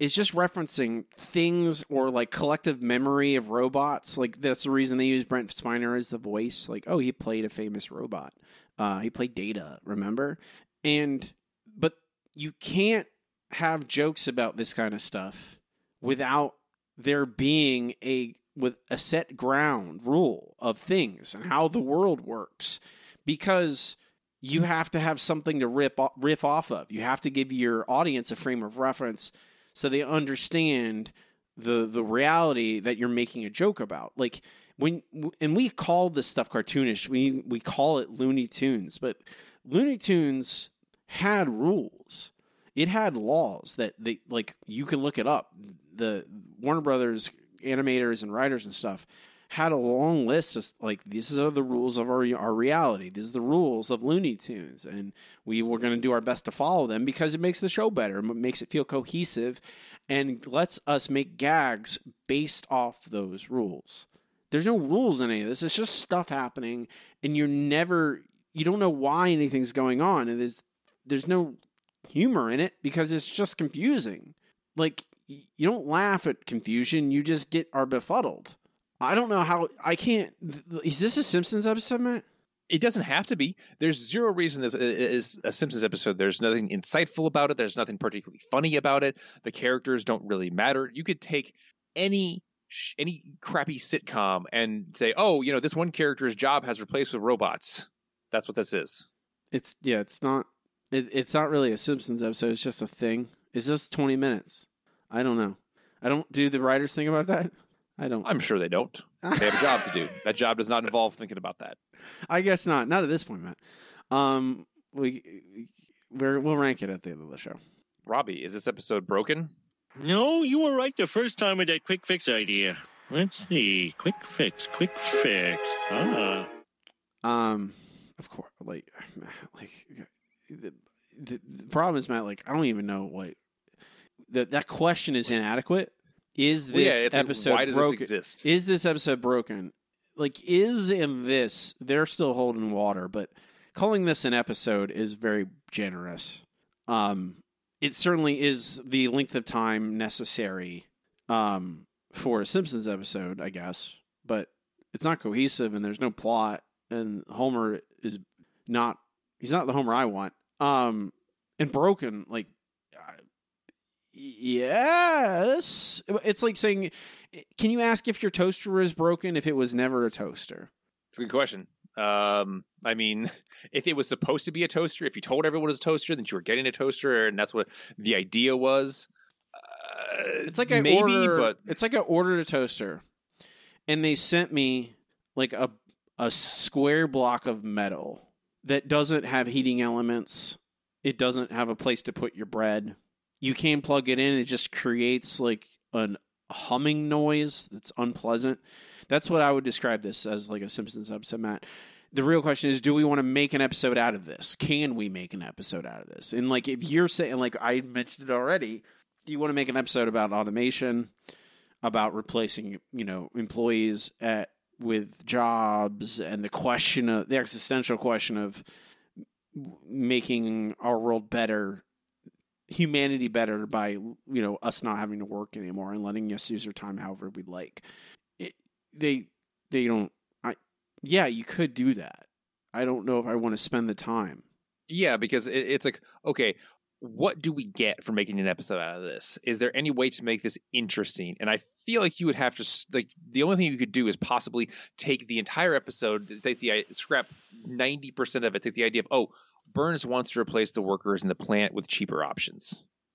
S1: is just referencing things or like collective memory of robots. Like that's the reason they use Brent Spiner as the voice. Like, oh, he played a famous robot. Uh, he played Data, remember? And but you can't have jokes about this kind of stuff without there being a with a set ground rule of things and how the world works because you have to have something to rip riff off of. You have to give your audience a frame of reference so they understand the the reality that you're making a joke about. Like when and we call this stuff cartoonish. We we call it Looney Tunes, but Looney Tunes had rules. It had laws that they like you can look it up. The Warner Brothers animators and writers and stuff had a long list of like these are the rules of our our reality. These are the rules of Looney Tunes, and we were going to do our best to follow them because it makes the show better, makes it feel cohesive, and lets us make gags based off those rules. There's no rules in any of this. It's just stuff happening, and you're never you don't know why anything's going on, and there's there's no humor in it because it's just confusing. Like you don't laugh at confusion, you just get are befuddled. I don't know how I can't. Is this a Simpsons episode, Matt?
S3: It doesn't have to be. There's zero reason this is a Simpsons episode. There's nothing insightful about it. There's nothing particularly funny about it. The characters don't really matter. You could take any any crappy sitcom and say, "Oh, you know, this one character's job has replaced with robots." That's what this is.
S1: It's yeah. It's not. It, it's not really a Simpsons episode. It's just a thing. It's just twenty minutes. I don't know. I don't. Do the writers think about that? I don't.
S3: I'm sure they don't. [LAUGHS] They have a job to do. That job does not involve thinking about that.
S1: I guess not. Not at this point, Matt. Um, we we will rank it at the end of the show.
S3: Robbie, is this episode broken?
S8: No, you were right the first time with that quick fix idea. Let's see. Quick fix. Quick fix. Ah.
S1: Um, of course. Like, [SIGHS] like the, the, the problem is, Matt. Like, I don't even know what that that question is inadequate is this well, yeah, episode like, why does broken?
S3: This exist?
S1: Is this episode broken? Like, is in this? They're still holding water, but calling this an episode is very generous. Um, it certainly is the length of time necessary um, for a Simpsons episode, I guess, but it's not cohesive and there's no plot, and Homer is not. He's not the Homer I want. Um, and broken, like Yes. It's like saying, can you ask if your toaster is broken if it was never a toaster?
S3: It's a good question. Um, I mean, [LAUGHS] if it was supposed to be a toaster, if you told everyone it was a toaster, then you were getting a toaster, and that's what the idea was. Uh,
S1: it's like I maybe, order, but it's like I ordered a toaster, and they sent me like a a square block of metal that doesn't have heating elements. It doesn't have a place to put your bread you can plug it in. It just creates like an humming noise that's unpleasant. That's what I would describe this as like a Simpsons episode, Matt. The real question is, do we want to make an episode out of this? Can we make an episode out of this? And like, if you're saying, like I mentioned it already, you want to make an episode about automation, about replacing, you know, employees at with jobs, and the question of the existential question of making our world better humanity better by you know us not having to work anymore and letting us use our time however we'd like. It, they they don't. I yeah, you could do that. I don't know if I want to spend the time.
S3: Yeah, because it, it's like okay, what do we get from making an episode out of this? Is there any way to make this interesting? And I feel like you would have to like the only thing you could do is possibly take the entire episode, take the scrap ninety percent of it, take the idea of oh Burns wants to replace the workers in the plant with cheaper options.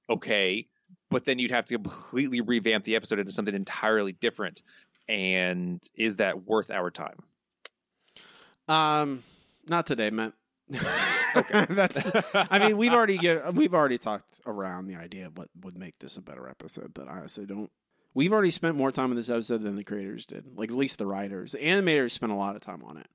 S3: Okay, but then you'd have to completely revamp the episode into something entirely different. And is that worth our time?
S1: Um, not today, man. [LAUGHS] That's. I mean, we've already we've already talked around the idea of what would make this a better episode, but I honestly don't. We've already spent more time on this episode than the creators did. Like at least the writers, the animators spent a lot of time on it.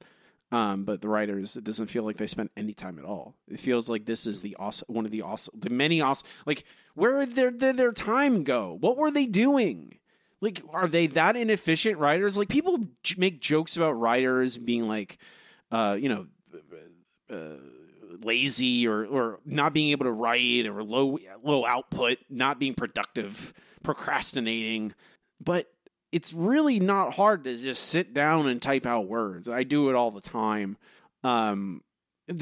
S1: Um, but the writers, it doesn't feel like they spent any time at all. It feels like this is the awesome, one of the awesome, the many awesome. Like where did their, their their time go? What were they doing? Like, are they that inefficient writers? Like people make jokes about writers being like, uh, you know, uh, lazy or or not being able to write or low low output, not being productive, procrastinating. But it's really not hard to just sit down and type out words. I do it all the time. Um,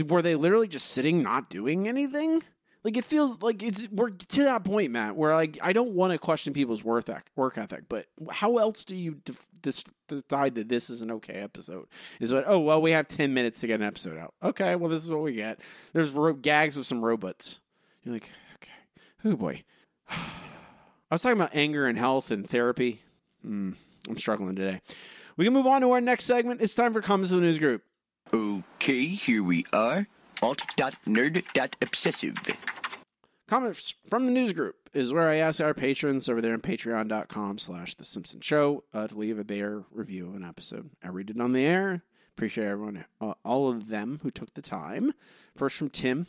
S1: were they literally just sitting, not doing anything? Like it feels like it's we're to that point, Matt, where like I don't want to question people's work ethic, work ethic, but how else do you def- decide that this is an okay episode? Is what? Oh well, we have ten minutes to get an episode out. Okay, well this is what we get. There's ro- gags of some robots. You're like, okay, oh boy. [SIGHS] I was talking about anger and health and therapy. Mm, I'm struggling today. We can move on to our next segment. It's time for comments of the news group.
S13: Okay, here we are. Alt.nerd.obsessive.
S1: Comments from the news group is where I ask our patrons over there on patreon.com slash the Simpson Show uh, to leave a their review of an episode. I read it on the air. Appreciate everyone, uh, all of them who took the time. First from Tim.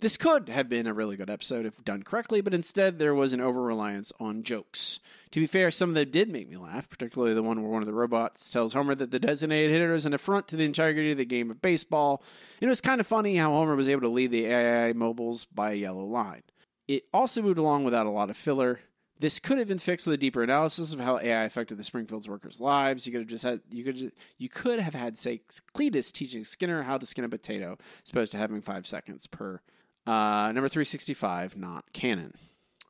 S1: This could have been a really good episode if done correctly, but instead there was an over reliance on jokes. To be fair, some of them did make me laugh, particularly the one where one of the robots tells Homer that the designated hitter is an affront to the integrity of the game of baseball. It was kind of funny how Homer was able to lead the AI mobiles by a yellow line. It also moved along without a lot of filler. This could have been fixed with a deeper analysis of how AI affected the Springfield's workers' lives. You could have just had you could just, you could have had say Cletus teaching Skinner how to skin a potato, as opposed to having five seconds per. Uh, number three sixty five, not canon.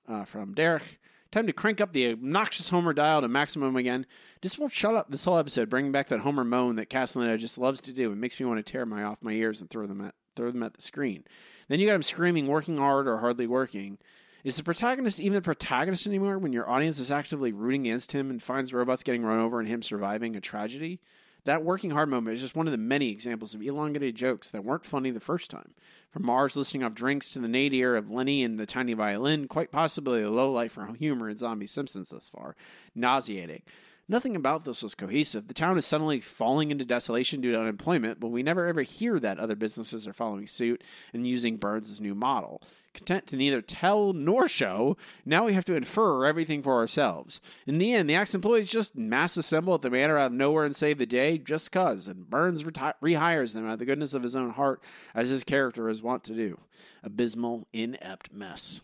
S1: Uh, from Derek. Time to crank up the obnoxious Homer dial to maximum again. Just won't shut up this whole episode, bringing back that Homer moan that Castellano just loves to do. It makes me want to tear my off my ears and throw them at throw them at the screen. Then you got him screaming, working hard or hardly working. Is the protagonist even the protagonist anymore when your audience is actively rooting against him and finds robots getting run over and him surviving a tragedy? That working hard moment is just one of the many examples of elongated jokes that weren't funny the first time. From Moe's listing off drinks to the nadir of Lenny and the tiny violin, quite possibly a low light for humor in Zombie Simpsons thus far. Nauseating. Nothing about this was cohesive. The town is suddenly falling into desolation due to unemployment, but we never ever hear that other businesses are following suit and using Burns' new model. Content to neither tell nor show, now we have to infer everything for ourselves. In the end, the ex employees just mass assemble at the manor out of nowhere and save the day just cuz, and Burns reti- rehires them out of the goodness of his own heart, as his character is wont to do. Abysmal, inept mess.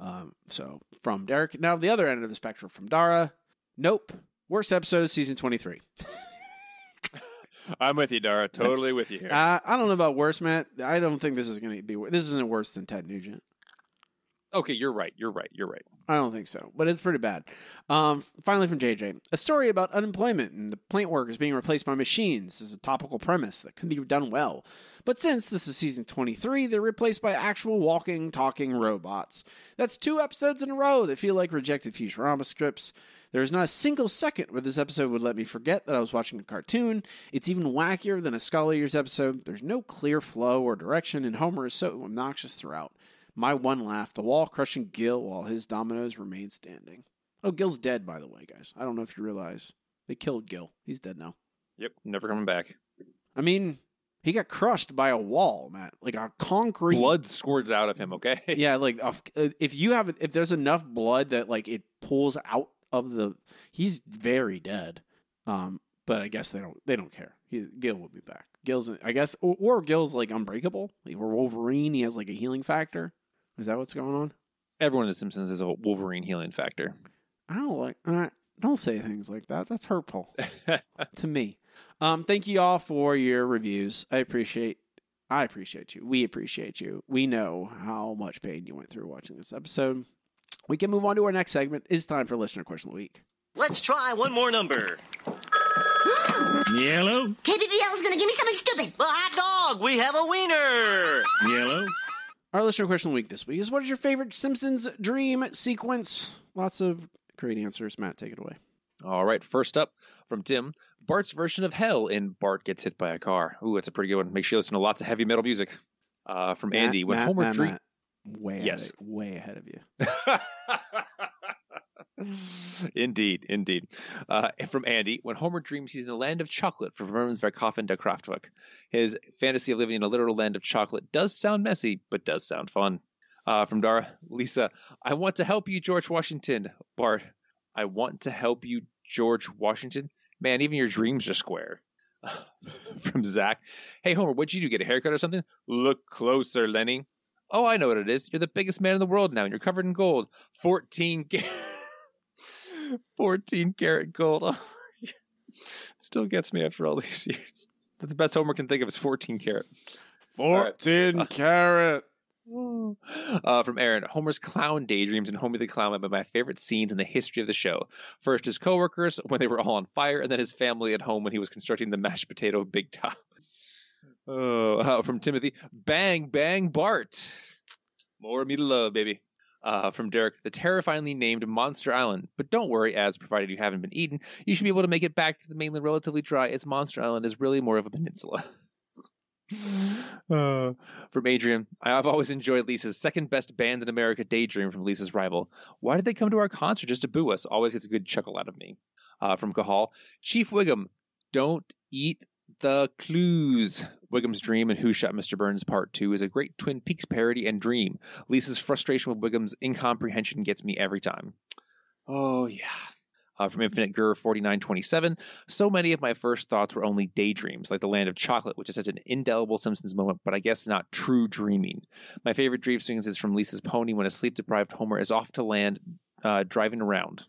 S1: Um, so, from Derek. Now, the other end of the spectrum from Dara. Nope. Worst episode of season 23.
S3: I'm with you, Dara. Totally
S1: That's-
S3: with you here.
S1: Uh, I don't know about worse, Matt. I don't think this is going to be. wor- This isn't worse than Ted Nugent.
S3: okay, you're right. You're right. You're right.
S1: I don't think so, but it's pretty bad. Um, finally, from JJ, a story about unemployment and the plant workers being replaced by machines is a topical premise that could be done well. But since this is season 23, they're replaced by actual walking, talking robots. That's two episodes in a row that feel like rejected Futurama scripts. There is not a single second where this episode would let me forget that I was watching a cartoon. It's even wackier than a Scully Years episode. There's no clear flow or direction, and Homer is so obnoxious throughout. My one laugh, the wall crushing Gil while his dominoes remain standing. Oh, Gil's dead, by the way, guys. I don't know if you realize. They killed Gil. He's dead now.
S3: Yep. Never coming back.
S1: I mean, he got crushed by a wall, Matt. Like a concrete.
S3: Blood squirted out of him. Okay.
S1: Yeah, like if- if you have, if there's enough blood that like it pulls out of the, he's very dead. Um, but I guess they don't, they don't care. He, Gil will be back. Gil's, I guess, or, or Gil's like unbreakable. Like, or Wolverine, he has like a healing factor. Is that what's going on?
S3: Everyone in The Simpsons has a Wolverine healing factor.
S1: I don't like. Uh, don't say things like that. That's hurtful [LAUGHS] to me. Um, thank you all for your reviews. I appreciate. I appreciate you. We appreciate you. We know how much pain you went through watching this episode. We can move on to our next segment. It's time for listener question of the week.
S14: Let's try one more number. [GASPS] Yellow.
S11: KBBL is gonna give me something stupid.
S14: Well, hot dog, we have a wiener. Yellow.
S1: Our listener question of the week this week is: What is your favorite Simpsons dream sequence? Lots of great answers. Matt, take it away.
S3: All right. First up from Tim, Bart's version of hell in Bart Gets Hit by a Car. Ooh, that's a pretty good one. Make sure you listen to lots of heavy metal music. Uh, from
S1: Matt,
S3: Andy, when
S1: Matt,
S3: Homer
S1: Matt,
S3: dream-
S1: Matt, way
S3: Yes.
S1: ahead, way ahead of you. [LAUGHS]
S3: indeed, indeed. Uh, from Andy, when Homer dreams he's in the land of chocolate from Burns Verkaufen der Kraftwerk. His fantasy of living in a literal land of chocolate does sound messy, but does sound fun. Uh, from Dara, Lisa, I want to help you, George Washington. Bart, I want to help you, George Washington. Man, even your dreams are square. [LAUGHS] from Zach, hey Homer, what'd you do? Get a haircut or something? Look closer, Lenny. Oh, I know what it is. You're the biggest man in the world now, and you're covered in gold. 14 [LAUGHS] ca- 14 karat gold. [LAUGHS] Oh, it still gets me after all these [LAUGHS] years. The best Homer can think of is 14 karat.
S1: Fourteen carat.
S3: Uh, from Aaron, Homer's clown daydreams and Homer the Clown have been my favorite scenes in the history of the show. First, his coworkers when they were all on fire, and then his family at home when he was constructing the mashed potato big top. Oh, [LAUGHS] uh, from Timothy, bang bang Bart, more me to love, baby. Uh, from Derek, the terrifyingly named Monster Island. But don't worry, as provided you haven't been eaten, you should be able to make it back to the mainland relatively dry. As Monster Island is really more of a peninsula. Uh, from Adrian, I've always enjoyed Lisa's second best band in America, Daydream, from Lisa's rival. Why did they come to our concert just to boo us? Always gets a good chuckle out of me. Uh, from Cahal, Chief Wiggum, don't eat the clues. Wiggum's Dream and Who Shot Mr. Burns Part 2 is a great Twin Peaks parody and dream. Lisa's frustration with Wiggum's incomprehension gets me every time. Oh, yeah. Uh, from Infinite Gur 4927, so many of my first thoughts were only daydreams, like the land of chocolate, which is such an indelible Simpsons moment, but I guess not true dreaming. My favorite dream sequence is from Lisa's pony when a sleep deprived Homer is off to land uh, driving around.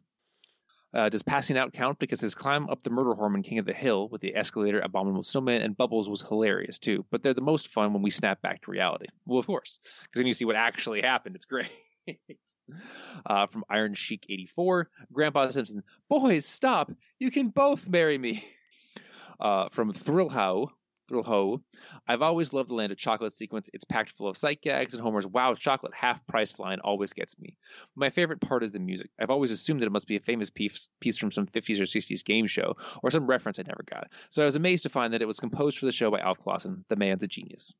S3: Uh, does passing out count? Because his climb up the Murderhorn hormone king of the hill with the escalator, abominable snowman, and bubbles was hilarious too. But they're the most fun when we snap back to reality. Well, of course, because then you see what actually happened. It's great. [LAUGHS] uh, from Iron Sheik 84, Grandpa Simpson, boys, stop! You can both marry me. Uh, from Thrillho, Ho. I've always loved the Land of Chocolate sequence. It's packed full of sight gags, and Homer's "Wow, chocolate half price" line always gets me. My favorite part is the music. I've always assumed that it must be a famous piece, piece from some 50s or 60s game show, or some reference I never got. So I was amazed to find that it was composed for the show by Alf Clausen. The man's a genius.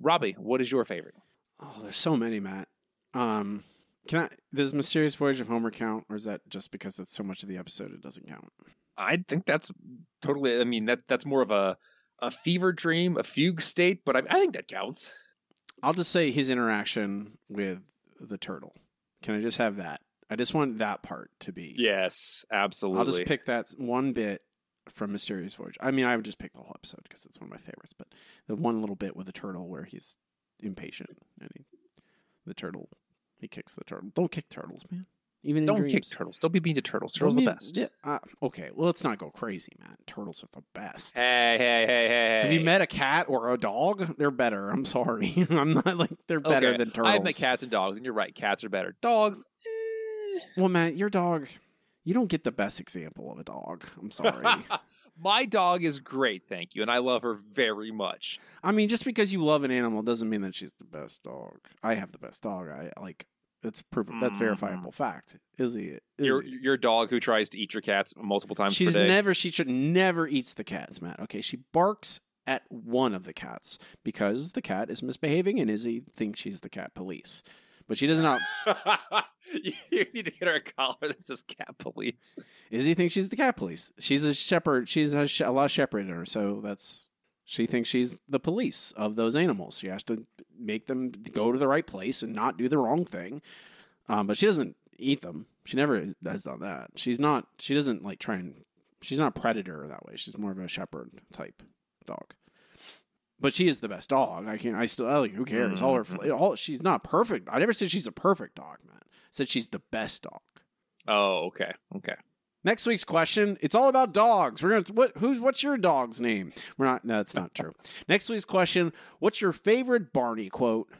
S3: Robbie, what is your favorite?
S1: Oh, there's so many, Matt. Um, can I? Does Mysterious Voyage of Homer count, or is that just because it's so much of the episode it doesn't count?
S3: I think that's totally. I mean, that that's more of a a fever dream, a fugue state, but I, I think that counts.
S1: I'll just say his interaction with the turtle. Can I just have that? I just want that part to be.
S3: Yes, absolutely.
S1: I'll just pick that one bit from Mysterious Voyage. I mean, I would just pick the whole episode because it's one of my favorites. But the one little bit with the turtle where he's impatient and he, the turtle, he kicks the turtle. Don't kick turtles, man. Even
S3: Don't kick turtles. Don't be mean to turtles. Turtles are the best.
S1: Uh, okay, well, let's not go crazy, man. Turtles are the best.
S3: Hey, hey, hey, hey!
S1: Have you met a cat or a dog? They're better. I'm sorry. [LAUGHS] I'm not like they're better than turtles.
S3: I've met cats and dogs, and you're right. Cats are better. Dogs.
S1: Well, Matt, your dog, you don't get the best example of a dog. I'm sorry. [LAUGHS]
S3: My dog is great, thank you, and I love her very much.
S1: I mean, just because you love an animal doesn't mean that she's the best dog. I have the best dog. I like that's proven. That's mm-hmm. verifiable fact. Izzy,
S3: Your
S1: Izzy.
S3: your dog who tries to eat your cats multiple times
S1: she's never. She should never eats the cats, Matt. Okay, she barks at one of the cats because the cat is misbehaving, and Izzy thinks she's the cat police. But she does not. [LAUGHS]
S3: you need to get her a collar that says cat police.
S1: Izzy thinks she's the cat police. She's a shepherd. She's a, sh- a lot of shepherd in her, so that's she thinks she's the police of those animals. She has to make them go to the right place and not do the wrong thing. Um, but she doesn't eat them. She never has done that. She's not. She doesn't like try and. She's not a predator that way. She's more of a shepherd type dog. But she is the best dog. I can't. I still. I like. Who cares? All her. All. She's not perfect. I never said she's a perfect dog, man. I said she's the best dog.
S3: Oh, okay, okay.
S1: Next week's question, it's all about dogs. We're gonna what who's what's your dog's name? We're not no, that's not true. [LAUGHS] Next week's question, what's your favorite Barney quote?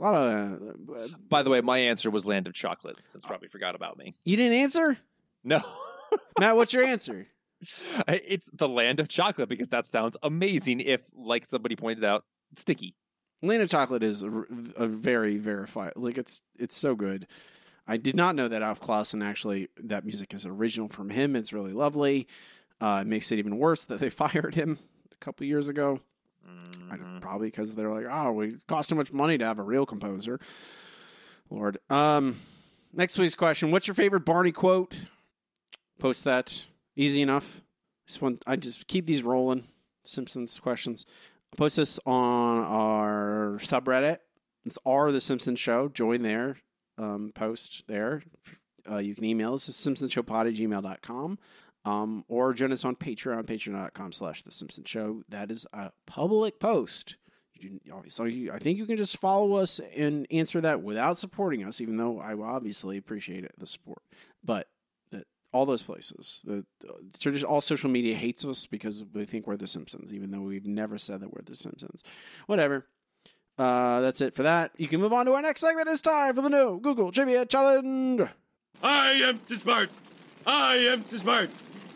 S1: A lot of uh,
S3: By the way, my answer was Land of Chocolate, since Robbie forgot about me.
S1: you didn't answer?
S3: No. [LAUGHS]
S1: Matt, what's your answer?
S3: It's the Land of Chocolate because that sounds amazing if, like somebody pointed out, sticky.
S1: Land of Chocolate is a, a very verified like it's it's so good. I did not know that Alf Clausen actually that music is original from him. It's really lovely. Uh, it makes it even worse that they [LAUGHS] fired him a couple years ago. Don't- probably because they're like, oh, we cost too much money to have a real composer. Lord. Um, next week's question: What's your favorite Barney quote? Post that. Easy enough. This one, I just keep these rolling. Simpsons questions. Post this on our subreddit. It's R the Simpsons Show. Join there. Um, post there. Uh, you can email us at simpsonshowpod at gmail.com. Um, or join us on Patreon, patreon.com slash The Simpsons Show. That is a public post. You you, I think you can just follow us and answer that without supporting us, even though I obviously appreciate it, the support. But the, all those places, the, the all social media hates us because they think we're The Simpsons, even though we've never said that we're The Simpsons. Whatever. Uh, that's it for that. You can move on to our next segment. It's time for the new Google Trivia Challenge.
S8: I am too smart. I am too smart.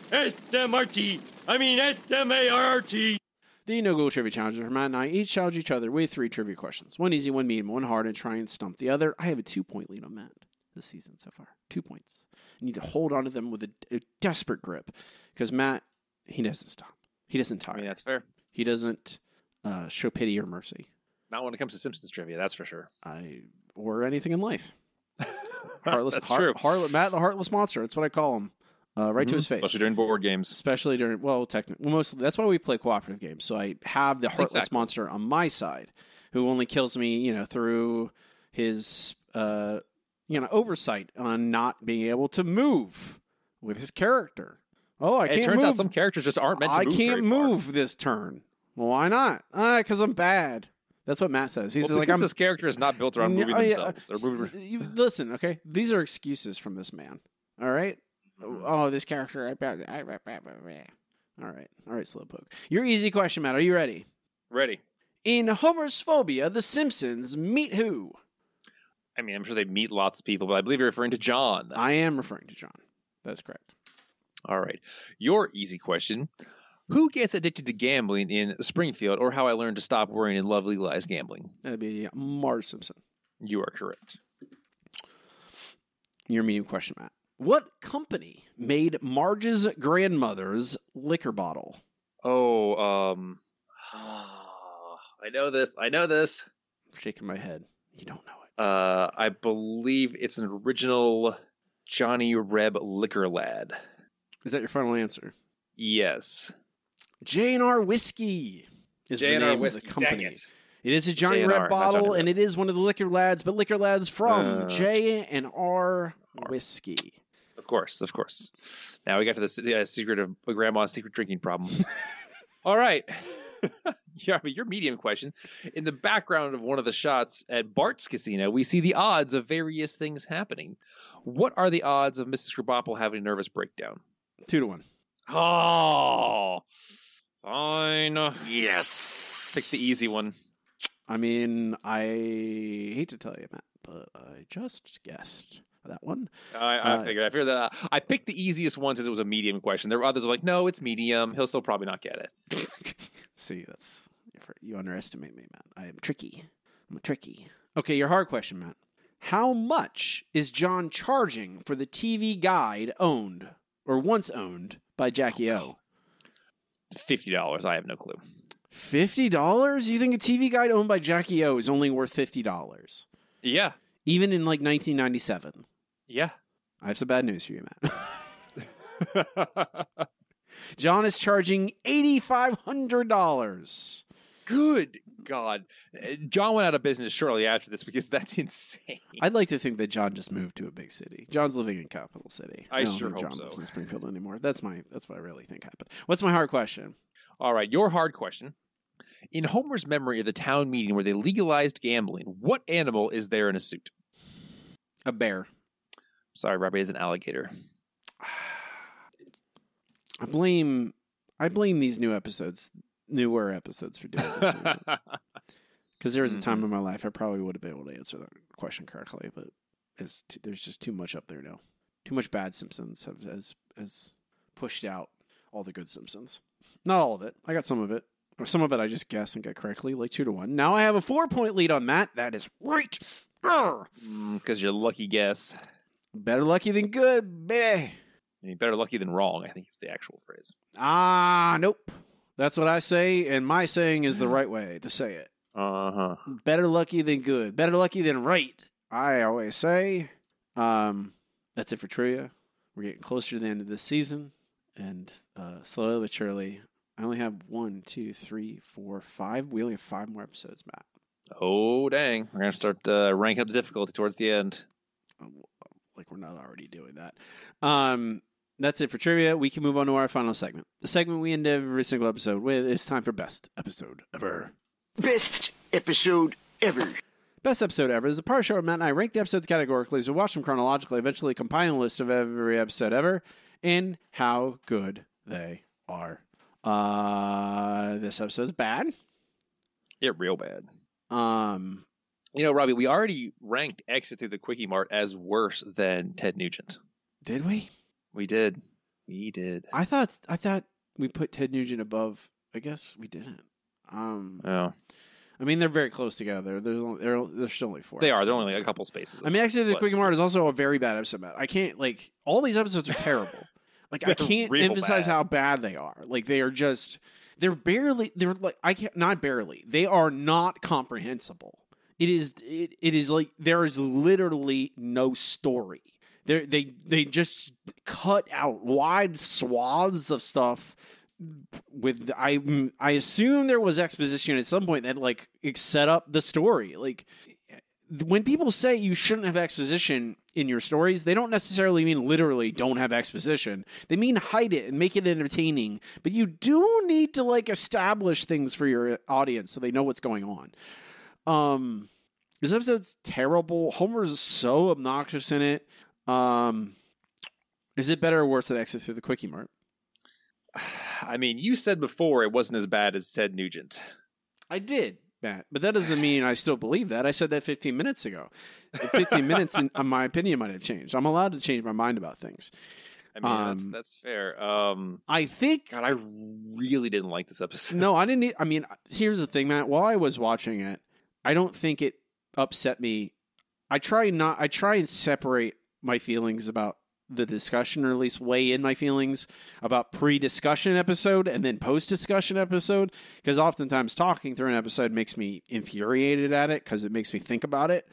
S8: S-M-R-T. I mean S-M-A-R-R-T.
S1: The no Google Trivia Challenge where Matt and I each challenge each other with three trivia questions. One easy, one medium, one hard, and try and stump the other. I have a two point lead on Matt this season so far. Two points. You need to hold on to them with a, a desperate grip because Matt, he doesn't stop. He doesn't tire.
S3: I mean, that's fair.
S1: He doesn't uh, show pity or mercy.
S3: Not when it comes to Simpsons trivia, that's for sure.
S1: I or anything in life. [LAUGHS] Heartless,
S3: That's
S1: heart-
S3: true.
S1: Heart- Matt, the heartless monster. That's what I call him. Uh, right to
S3: Mhm.
S1: his face.
S3: Especially during board games.
S1: Especially during well, technically, well, mostly that's why we play cooperative games. So I have the heartless
S3: Exactly.
S1: monster on my side, who only kills me, you know, through his, uh, you know, oversight on not being able to move with his character. Oh, I
S3: it
S1: can't
S3: turns
S1: move.
S3: out some characters just aren't meant to
S1: I
S3: move
S1: can't
S3: very far.
S1: move this turn. Well, why not? Ah, because I'm bad. That's what Matt says. He's
S3: Well,
S1: like, I'm
S3: this character is not built around moving
S1: Oh, yeah,
S3: themselves. They're moving.
S1: you, listen, okay? These are excuses from this man. All right? Mm-hmm. Oh, this character. I, all right. All right, Slowpoke. Your easy question, Matt. Are you ready?
S3: Ready.
S1: In Homer's Phobia, The Simpsons meet who?
S3: I mean, I'm sure they meet lots of people, but I believe you're referring to John.
S1: I am referring to John. That's correct.
S3: All right. Your easy question. Who gets addicted to gambling in Springfield or how I learned to stop worrying and love legalized gambling?
S1: That'd be Marge Simpson.
S3: You are correct.
S1: Your medium question, Matt. What company made Marge's grandmother's liquor bottle?
S3: Oh, um [SIGHS] I know this. I know this.
S1: I'm shaking my head. You don't know it.
S3: Uh I believe it's an original Johnny Reb Liquor Lad.
S1: Is that your final answer?
S3: Yes.
S1: J&R Whiskey is the
S3: J&R
S1: name
S3: Whiskey,
S1: of the company.
S3: it.
S1: It is a Johnny
S3: J&R,
S1: Red bottle,
S3: Johnny
S1: and it is one of the Liquor Lads, but Liquor Lads from
S3: Uh,
S1: J and R Whiskey.
S3: Of course, of course. Now we got to the uh, secret of grandma's secret drinking problem. [LAUGHS] All right. [LAUGHS] yeah, your medium question. In the background of one of the shots at Bart's casino, we see the odds of various things happening. What are the odds of Mrs. Krabappel having a nervous breakdown?
S1: Two to one.
S3: Oh, fine.
S12: Yes.
S3: Pick the easy one.
S1: I mean, I hate to tell you, Matt, but I just guessed that one.
S3: I, I
S1: Uh,
S3: figured. I figured that. uh, I picked the easiest one since it was a medium question. There were others were like, no, it's medium. He'll still probably not get it. [LAUGHS]
S1: See, that's you underestimate me, Matt. I am tricky. I'm tricky. Okay, your hard question, Matt. How much is John charging for the TV guide owned or once owned by Jackie O?
S3: Fifty dollars. I have no clue.
S1: Fifty dollars? You think a TV guide owned by Jackie O is only worth fifty dollars?
S3: Yeah.
S1: Even in like 1997.
S3: Yeah.
S1: I have some bad news for you, Matt. [LAUGHS] John is charging eighty five hundred dollars.
S3: Good God. Uh, John went out of business shortly after this because [LAUGHS] that's insane.
S1: I'd like to think that John just moved to a big city. John's living in capital city.
S3: I
S1: don't
S3: sure hope
S1: John
S3: so.
S1: lives in Springfield anymore. That's my that's what I really think happened. What's my hard question?
S3: All right, your hard question. In Homer's memory of the town meeting where they legalized gambling, what animal is there in a suit?
S1: A bear.
S3: Sorry, Robbie is an alligator. [SIGHS]
S1: I blame I blame these new episodes, newer episodes for doing this. Because [LAUGHS] there was a
S3: Mm-hmm.
S1: time in my life I probably would have been able to answer that question correctly, but it's t- there's just too much up there now. Too much bad Simpsons have has has pushed out all the good Simpsons. Not all of it. I got some of it. Or some of it I just guessed and got correctly, like two to one. Now I have a four point lead on Matt. That is right.
S3: Because you're lucky guess.
S1: Better lucky than good, baby.
S3: I mean, better lucky than wrong, I think is the actual phrase.
S1: Ah, nope. That's what I say, and my saying is the right way to say it.
S3: Uh huh.
S1: Better lucky than good. Better lucky than right. I always say. Um, that's it for trivia. We're getting closer to the end of this season, and uh, slowly but surely, I only have one, two, three, four, five. We only have five more episodes, Matt.
S3: Oh dang! We're gonna start uh, ranking up the difficulty towards the end.
S1: Like we're not already doing that. Um, that's it for trivia. We can move on to our final segment. The segment we end every single episode with is time for best episode ever.
S5: Best episode ever.
S1: Best episode ever is a part show where Matt and I rank the episodes categorically, so we watch them chronologically, eventually compiling a list of every episode ever and how good they are. Uh, this episode's bad.
S3: Yeah, real bad.
S1: Um,
S3: You know, Robbie, we already ranked Exit Through the Quickie Mart as worse than Ted Nugent.
S1: did we?
S3: We did. We did.
S1: I thought I thought we put Ted Nugent above. I guess we didn't. Um,
S3: Yeah.
S1: I mean they're very close together. There's only, there there's still only four.
S3: They are. They're only like a couple spaces.
S1: I mean, actually, the
S3: But-
S1: Quick Mart is also a very bad episode. Matt. I can't like all these episodes are terrible. [LAUGHS] like I
S3: They're
S1: can't emphasize
S3: bad.
S1: how bad they are. Like they are just they're barely they're like I can't not barely they are not comprehensible. It is it, it is like there is literally no story. They they they just cut out wide swaths of stuff with I I assume there was exposition at some point that like set up the story. Like when people say you shouldn't have exposition in your stories, they don't necessarily mean literally don't have exposition. They mean hide it and make it entertaining. But you do need to like establish things for your audience so they know what's going on. Um this episode's terrible. Homer's so obnoxious in it. Um is it better or worse than Exit Through the Kwik-E-Mart? [SIGHS]
S3: I mean, you said before it wasn't as bad as Ted Nugent.
S1: I did, Matt, but that doesn't mean I still believe that. I said that 15 minutes ago. In 15 [LAUGHS] minutes, in, my opinion might have changed. I'm allowed to change my mind about things.
S3: I mean, that's,
S1: Um,
S3: that's fair. Um,
S1: I think.
S3: God, I really didn't like this episode.
S1: No, I didn't. I mean, here's the thing, Matt. While I was watching it, I don't think it upset me. I try not. I try and separate my feelings about the discussion, or at least weigh in my feelings about pre-discussion episode and then post-discussion episode, because oftentimes talking through an episode makes me infuriated at it because it makes me think about it.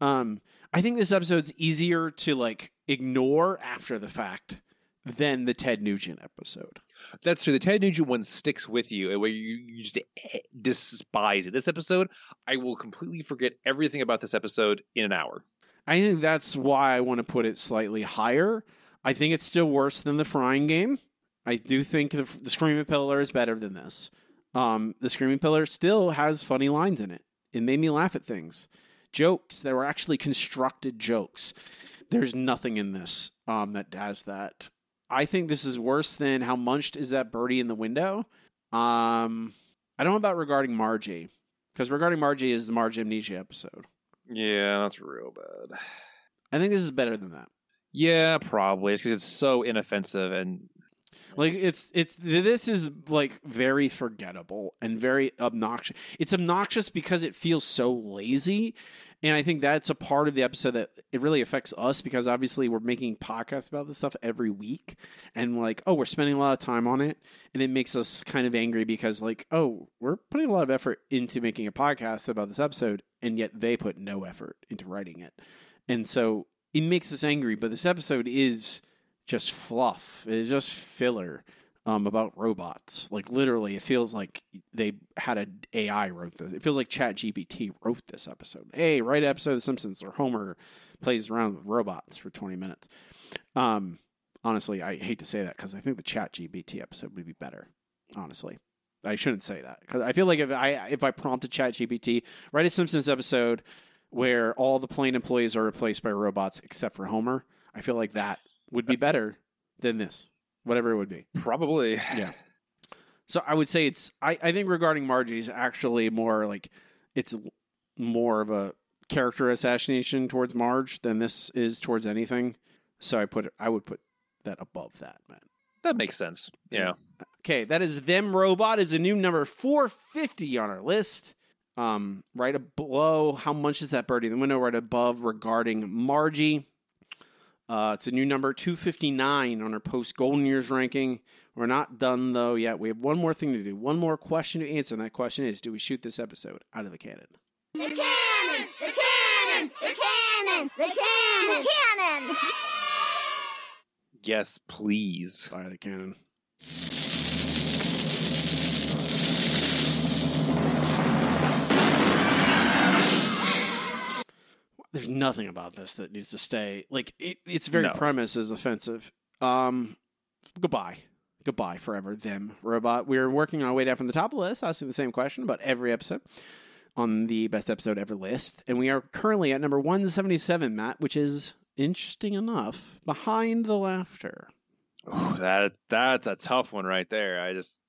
S1: Um, I think this episode's easier to like ignore after the fact than the Ted Nugent episode.
S3: That's true. The Ted Nugent one sticks with you, where you, you just eh, despise it. This episode, I will completely forget everything about this episode in an hour.
S1: I think that's why I want to put it slightly higher. I think it's still worse than the frying game. I do think the, the Screaming Pillar is better than this. Um, the Screaming Pillar still has funny lines in it. It made me laugh at things, jokes that were actually constructed jokes. There's nothing in this um, that has that. I think this is worse than how munched is that birdie in the window. Um, I don't know about regarding Margie because regarding Margie is the Margie amnesia episode.
S3: Yeah, that's real bad.
S1: I think this is better than that.
S3: Yeah, probably. It's because it's so inoffensive and
S1: Like it's it's this is like very forgettable and very obnoxious. It's obnoxious because it feels so lazy. And I think that's a part of the episode that it really affects us because obviously we're making podcasts about this stuff every week and like, oh, we're spending a lot of time on it. And it makes us kind of angry because like, oh, we're putting a lot of effort into making a podcast about this episode, and yet they put no effort into writing it. And so it makes us angry, but this episode is just fluff. It is just filler um, about robots. Like literally, it feels like they had an AI wrote this. It feels like Chat GPT wrote this episode. Hey, write an episode of The Simpsons where Homer plays around with robots for twenty minutes. Um, honestly, I hate to say that because I think the Chat GPT episode would be better. Honestly, I shouldn't say that because I feel like if I if I prompted Chat GPT write a Simpsons episode where all the plane employees are replaced by robots except for Homer, I feel like that would be better than this, whatever it would be.
S3: probably.
S1: Yeah. [LAUGHS] So I would say it's. I, I think regarding Margie's actually more like it's more of a character assassination towards Marge than this is towards anything. So I put it. I would put that above that, man.
S3: That makes sense. Yeah.
S1: Okay, that is them robot is a new number 450 on our list. Um, right below how much is that birdie in the window? Right above regarding Margie. Uh, it's a new number 259 on our post Golden Years ranking. We're not done though yet. We have one more thing to do, one more question to answer, and that question is: Do we shoot this episode out of the cannon?
S10: The cannon! The cannon! The cannon! The cannon! The cannon!
S3: Yes, please.
S1: Fire the cannon. There's nothing about this that needs to stay. Like it, its very
S3: No.
S1: premise is offensive. Um, goodbye, goodbye forever. Them robot. We're working our way down from the top of the list, asking the same question about every episode on the best episode ever list, and we are currently at number one seventy seven, Matt, which is interesting enough behind the laughter.
S3: Ooh, that that's a tough one right there. I just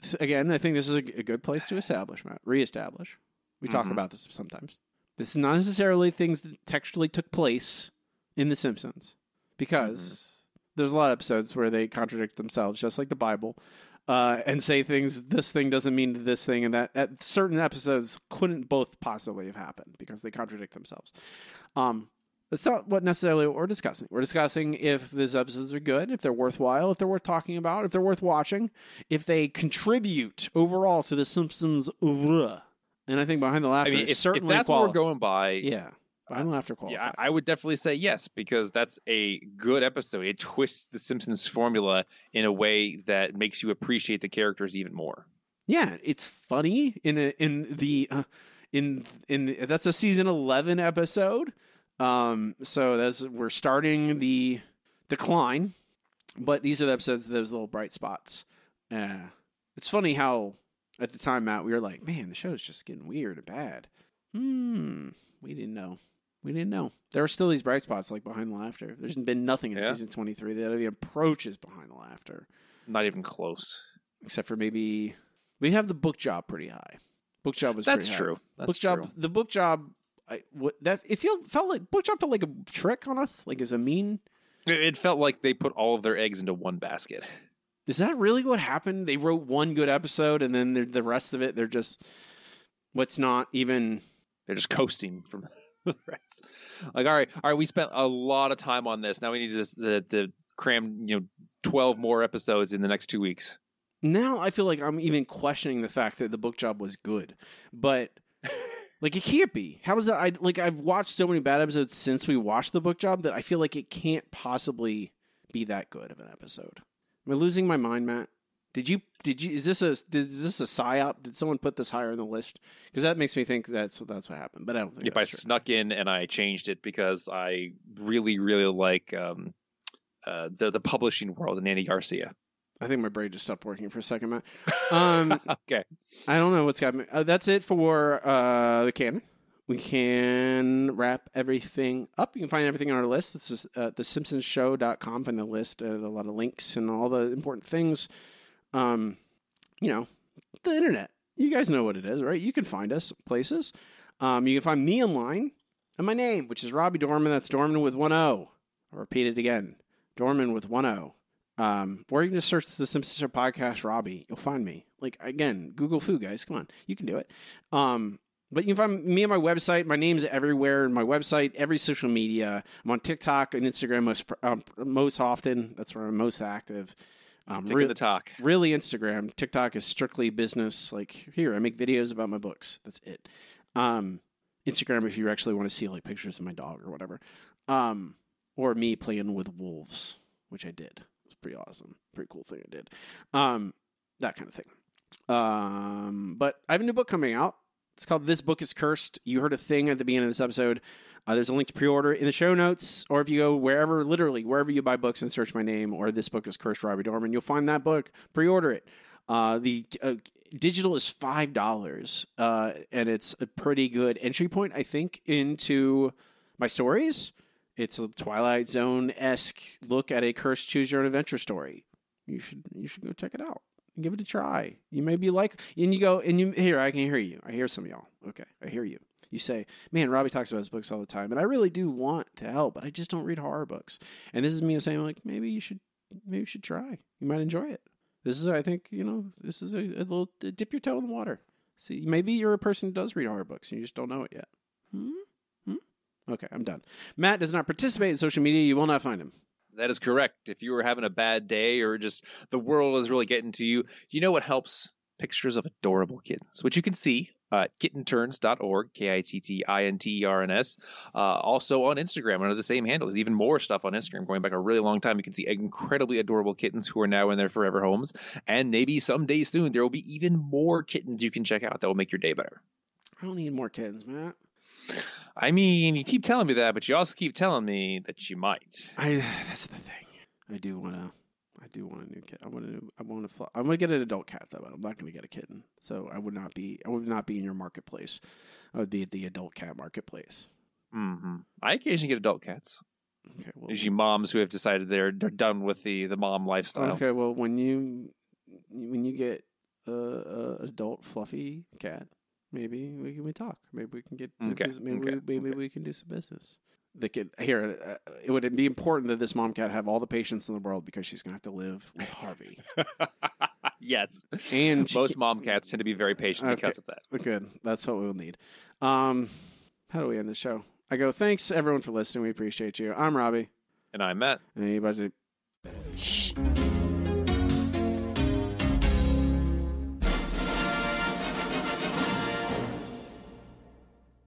S1: So again, I think this is a, a good place to establish, Matt. Reestablish. We talk
S3: Mhm.
S1: about this sometimes. This is not necessarily things that textually took place in The Simpsons, because there's a lot of episodes where they contradict themselves, just like the Bible, uh, and say things. This thing doesn't mean this thing, and that at certain episodes couldn't both possibly have happened because they contradict themselves. Um, that's not what necessarily what we're discussing. We're discussing if these episodes are good, if they're worthwhile, if they're worth talking about, if they're worth watching, if they contribute overall to the Simpsons oeuvre. And I think behind the laughter
S3: I
S1: mean,
S3: if, if
S1: certainly
S3: that's what we're going by,
S1: Yeah, behind the laughter qualifies.
S3: yeah, I would definitely say yes because that's a good episode. It twists the Simpsons formula in a way that makes you appreciate the characters even more.
S1: Yeah, it's funny in a, in the uh, in in that's a season eleven episode. Um, so that's we're starting the decline, but these are the episodes those little bright spots. Uh, it's funny how at the time, Matt, we were like, "Man, the show's just getting weird and bad." Hmm, we didn't know. We didn't know. There are still these bright spots like behind the laughter. There's been nothing in
S3: Yeah.
S1: season twenty three that even approaches behind the laughter
S3: Not even close.
S1: except for maybe we have the book job pretty high. Book job was
S3: That's
S1: pretty
S3: true.
S1: High.
S3: That's
S1: book job, the book job. I what that it felt felt like book job felt like a trick on us, like as a mean.
S3: It felt like they put all of their eggs into one basket.
S1: Is that really what happened? They wrote one good episode, and then the rest of it, they're just what's not even.
S3: They're just coasting from [LAUGHS] the rest. Like, all right, all right, we spent a lot of time on this. Now we need to, uh, to cram, you know, twelve more episodes in the next two weeks.
S1: Now I feel like I'm even questioning the fact that the book job was good, but [LAUGHS] like it can't be. How is that? I like I've watched so many bad episodes since we watched the book job that I feel like it can't possibly be that good of an episode. Am I losing my mind, Matt? Did you? Did you? Is this a? Did, is this a psyop? Did someone put this higher on the list? Because that makes me think that's that's what happened. But I don't think.
S3: If I
S1: true.
S3: snuck in and I changed it because I really, really like um, uh, the the publishing world and Andy Garcia.
S1: I think my brain just stopped working for a second, Matt. [LAUGHS] Um,
S3: okay.
S1: I don't know what's happening. Uh, that's it for uh, the canon. We can wrap everything up. You can find everything on our list. This is uh, thesimpsonsshow.com. Find the list, uh, a lot of links and all the important things. Um, you know, the internet. You guys know what it is, right? You can find us places. Um, you can find me online and my name, which is Robbie Dorman. That's Dorman with one O. I'll repeat it again. Dorman with one O. Um, or you can just search the Simpsons Show podcast, Robbie. You'll find me. Like again, Google Fu, guys. Come on, you can do it. Um, but you can find me on my website. My name's everywhere. My website, every social media. I'm on TikTok and Instagram most um, most often. That's where I'm most active. Um,
S3: Stick in the talk.
S1: Really, Instagram. TikTok is strictly business. Like here, I make videos about my books. That's it. Um, Instagram, if you actually want to see like pictures of my dog or whatever, um, or me playing with wolves, which I did. It was pretty awesome. Pretty cool thing I did. Um, that kind of thing. Um, but I have a new book coming out. It's called This Book is Cursed. You heard a thing at the beginning of this episode. Uh, there's a link to pre-order in the show notes, or if you go wherever, literally wherever you buy books and search my name or This Book is Cursed, Robbie Dorman, you'll find that book. Pre-order it. Uh, the uh, digital is five dollars, uh, and it's a pretty good entry point, I think, into my stories. It's a Twilight Zone esque look at a cursed choose your own adventure story. You should you should go check it out. Give it a try. You may be like, and you go, and you here. I can hear you. I hear some of y'all. Okay, I hear you. You say, "Man, Robbie talks about his books all the time, and I really do want to help, but I just don't read horror books." And this is me saying, like, maybe you should, maybe you should try. You might enjoy it. This is, I think, you know, this is a, a little dip your toe in the water. See, maybe you're a person who does read horror books and you just don't know it yet. Hmm? Hmm? Okay, I'm done. Matt does not participate in social media. You will not find him.
S3: That is correct. If you were having a bad day or just the world is really getting to you, you know what helps? Pictures of adorable kittens, which you can see uh, kittinterns.org, K I T T I N T E R N S. Uh, also on Instagram under the same handle. There's even more stuff on Instagram going back a really long time. You can see incredibly adorable kittens who are now in their forever homes. And maybe someday soon there will be even more kittens you can check out that will make your day better.
S1: I don't need more kittens, Matt.
S3: I mean, you keep telling me that, but you also keep telling me that you might.
S1: I that's the thing. I do want to. I do want a new cat. I want to. I want to. I'm to get an adult cat though. I'm not going to get a kitten. So I would not be. I would not be in your marketplace. I would be at the adult cat marketplace.
S3: Mm-hmm. I occasionally get adult cats.
S1: Okay, well,
S3: Usually moms who have decided they're they're done with the the mom lifestyle.
S1: Okay, well when you when you get a, a adult fluffy cat, maybe we can we talk. Maybe we can get
S3: Okay,
S1: do- maybe
S3: okay,
S1: we, maybe we can do some business. The kid here. Uh, it would be important that this mom cat have all the patience in the world because she's gonna have to live with Harvey. [LAUGHS]
S3: yes,
S1: And
S3: most mom cats tend to be very patient
S1: Okay.
S3: because of that.
S1: Good. That's what we'll need. Um, how do we end the show? I go. Thanks everyone for listening. We appreciate you. I'm Robbie.
S3: And I'm Matt.
S1: And you guys.
S10: Shh.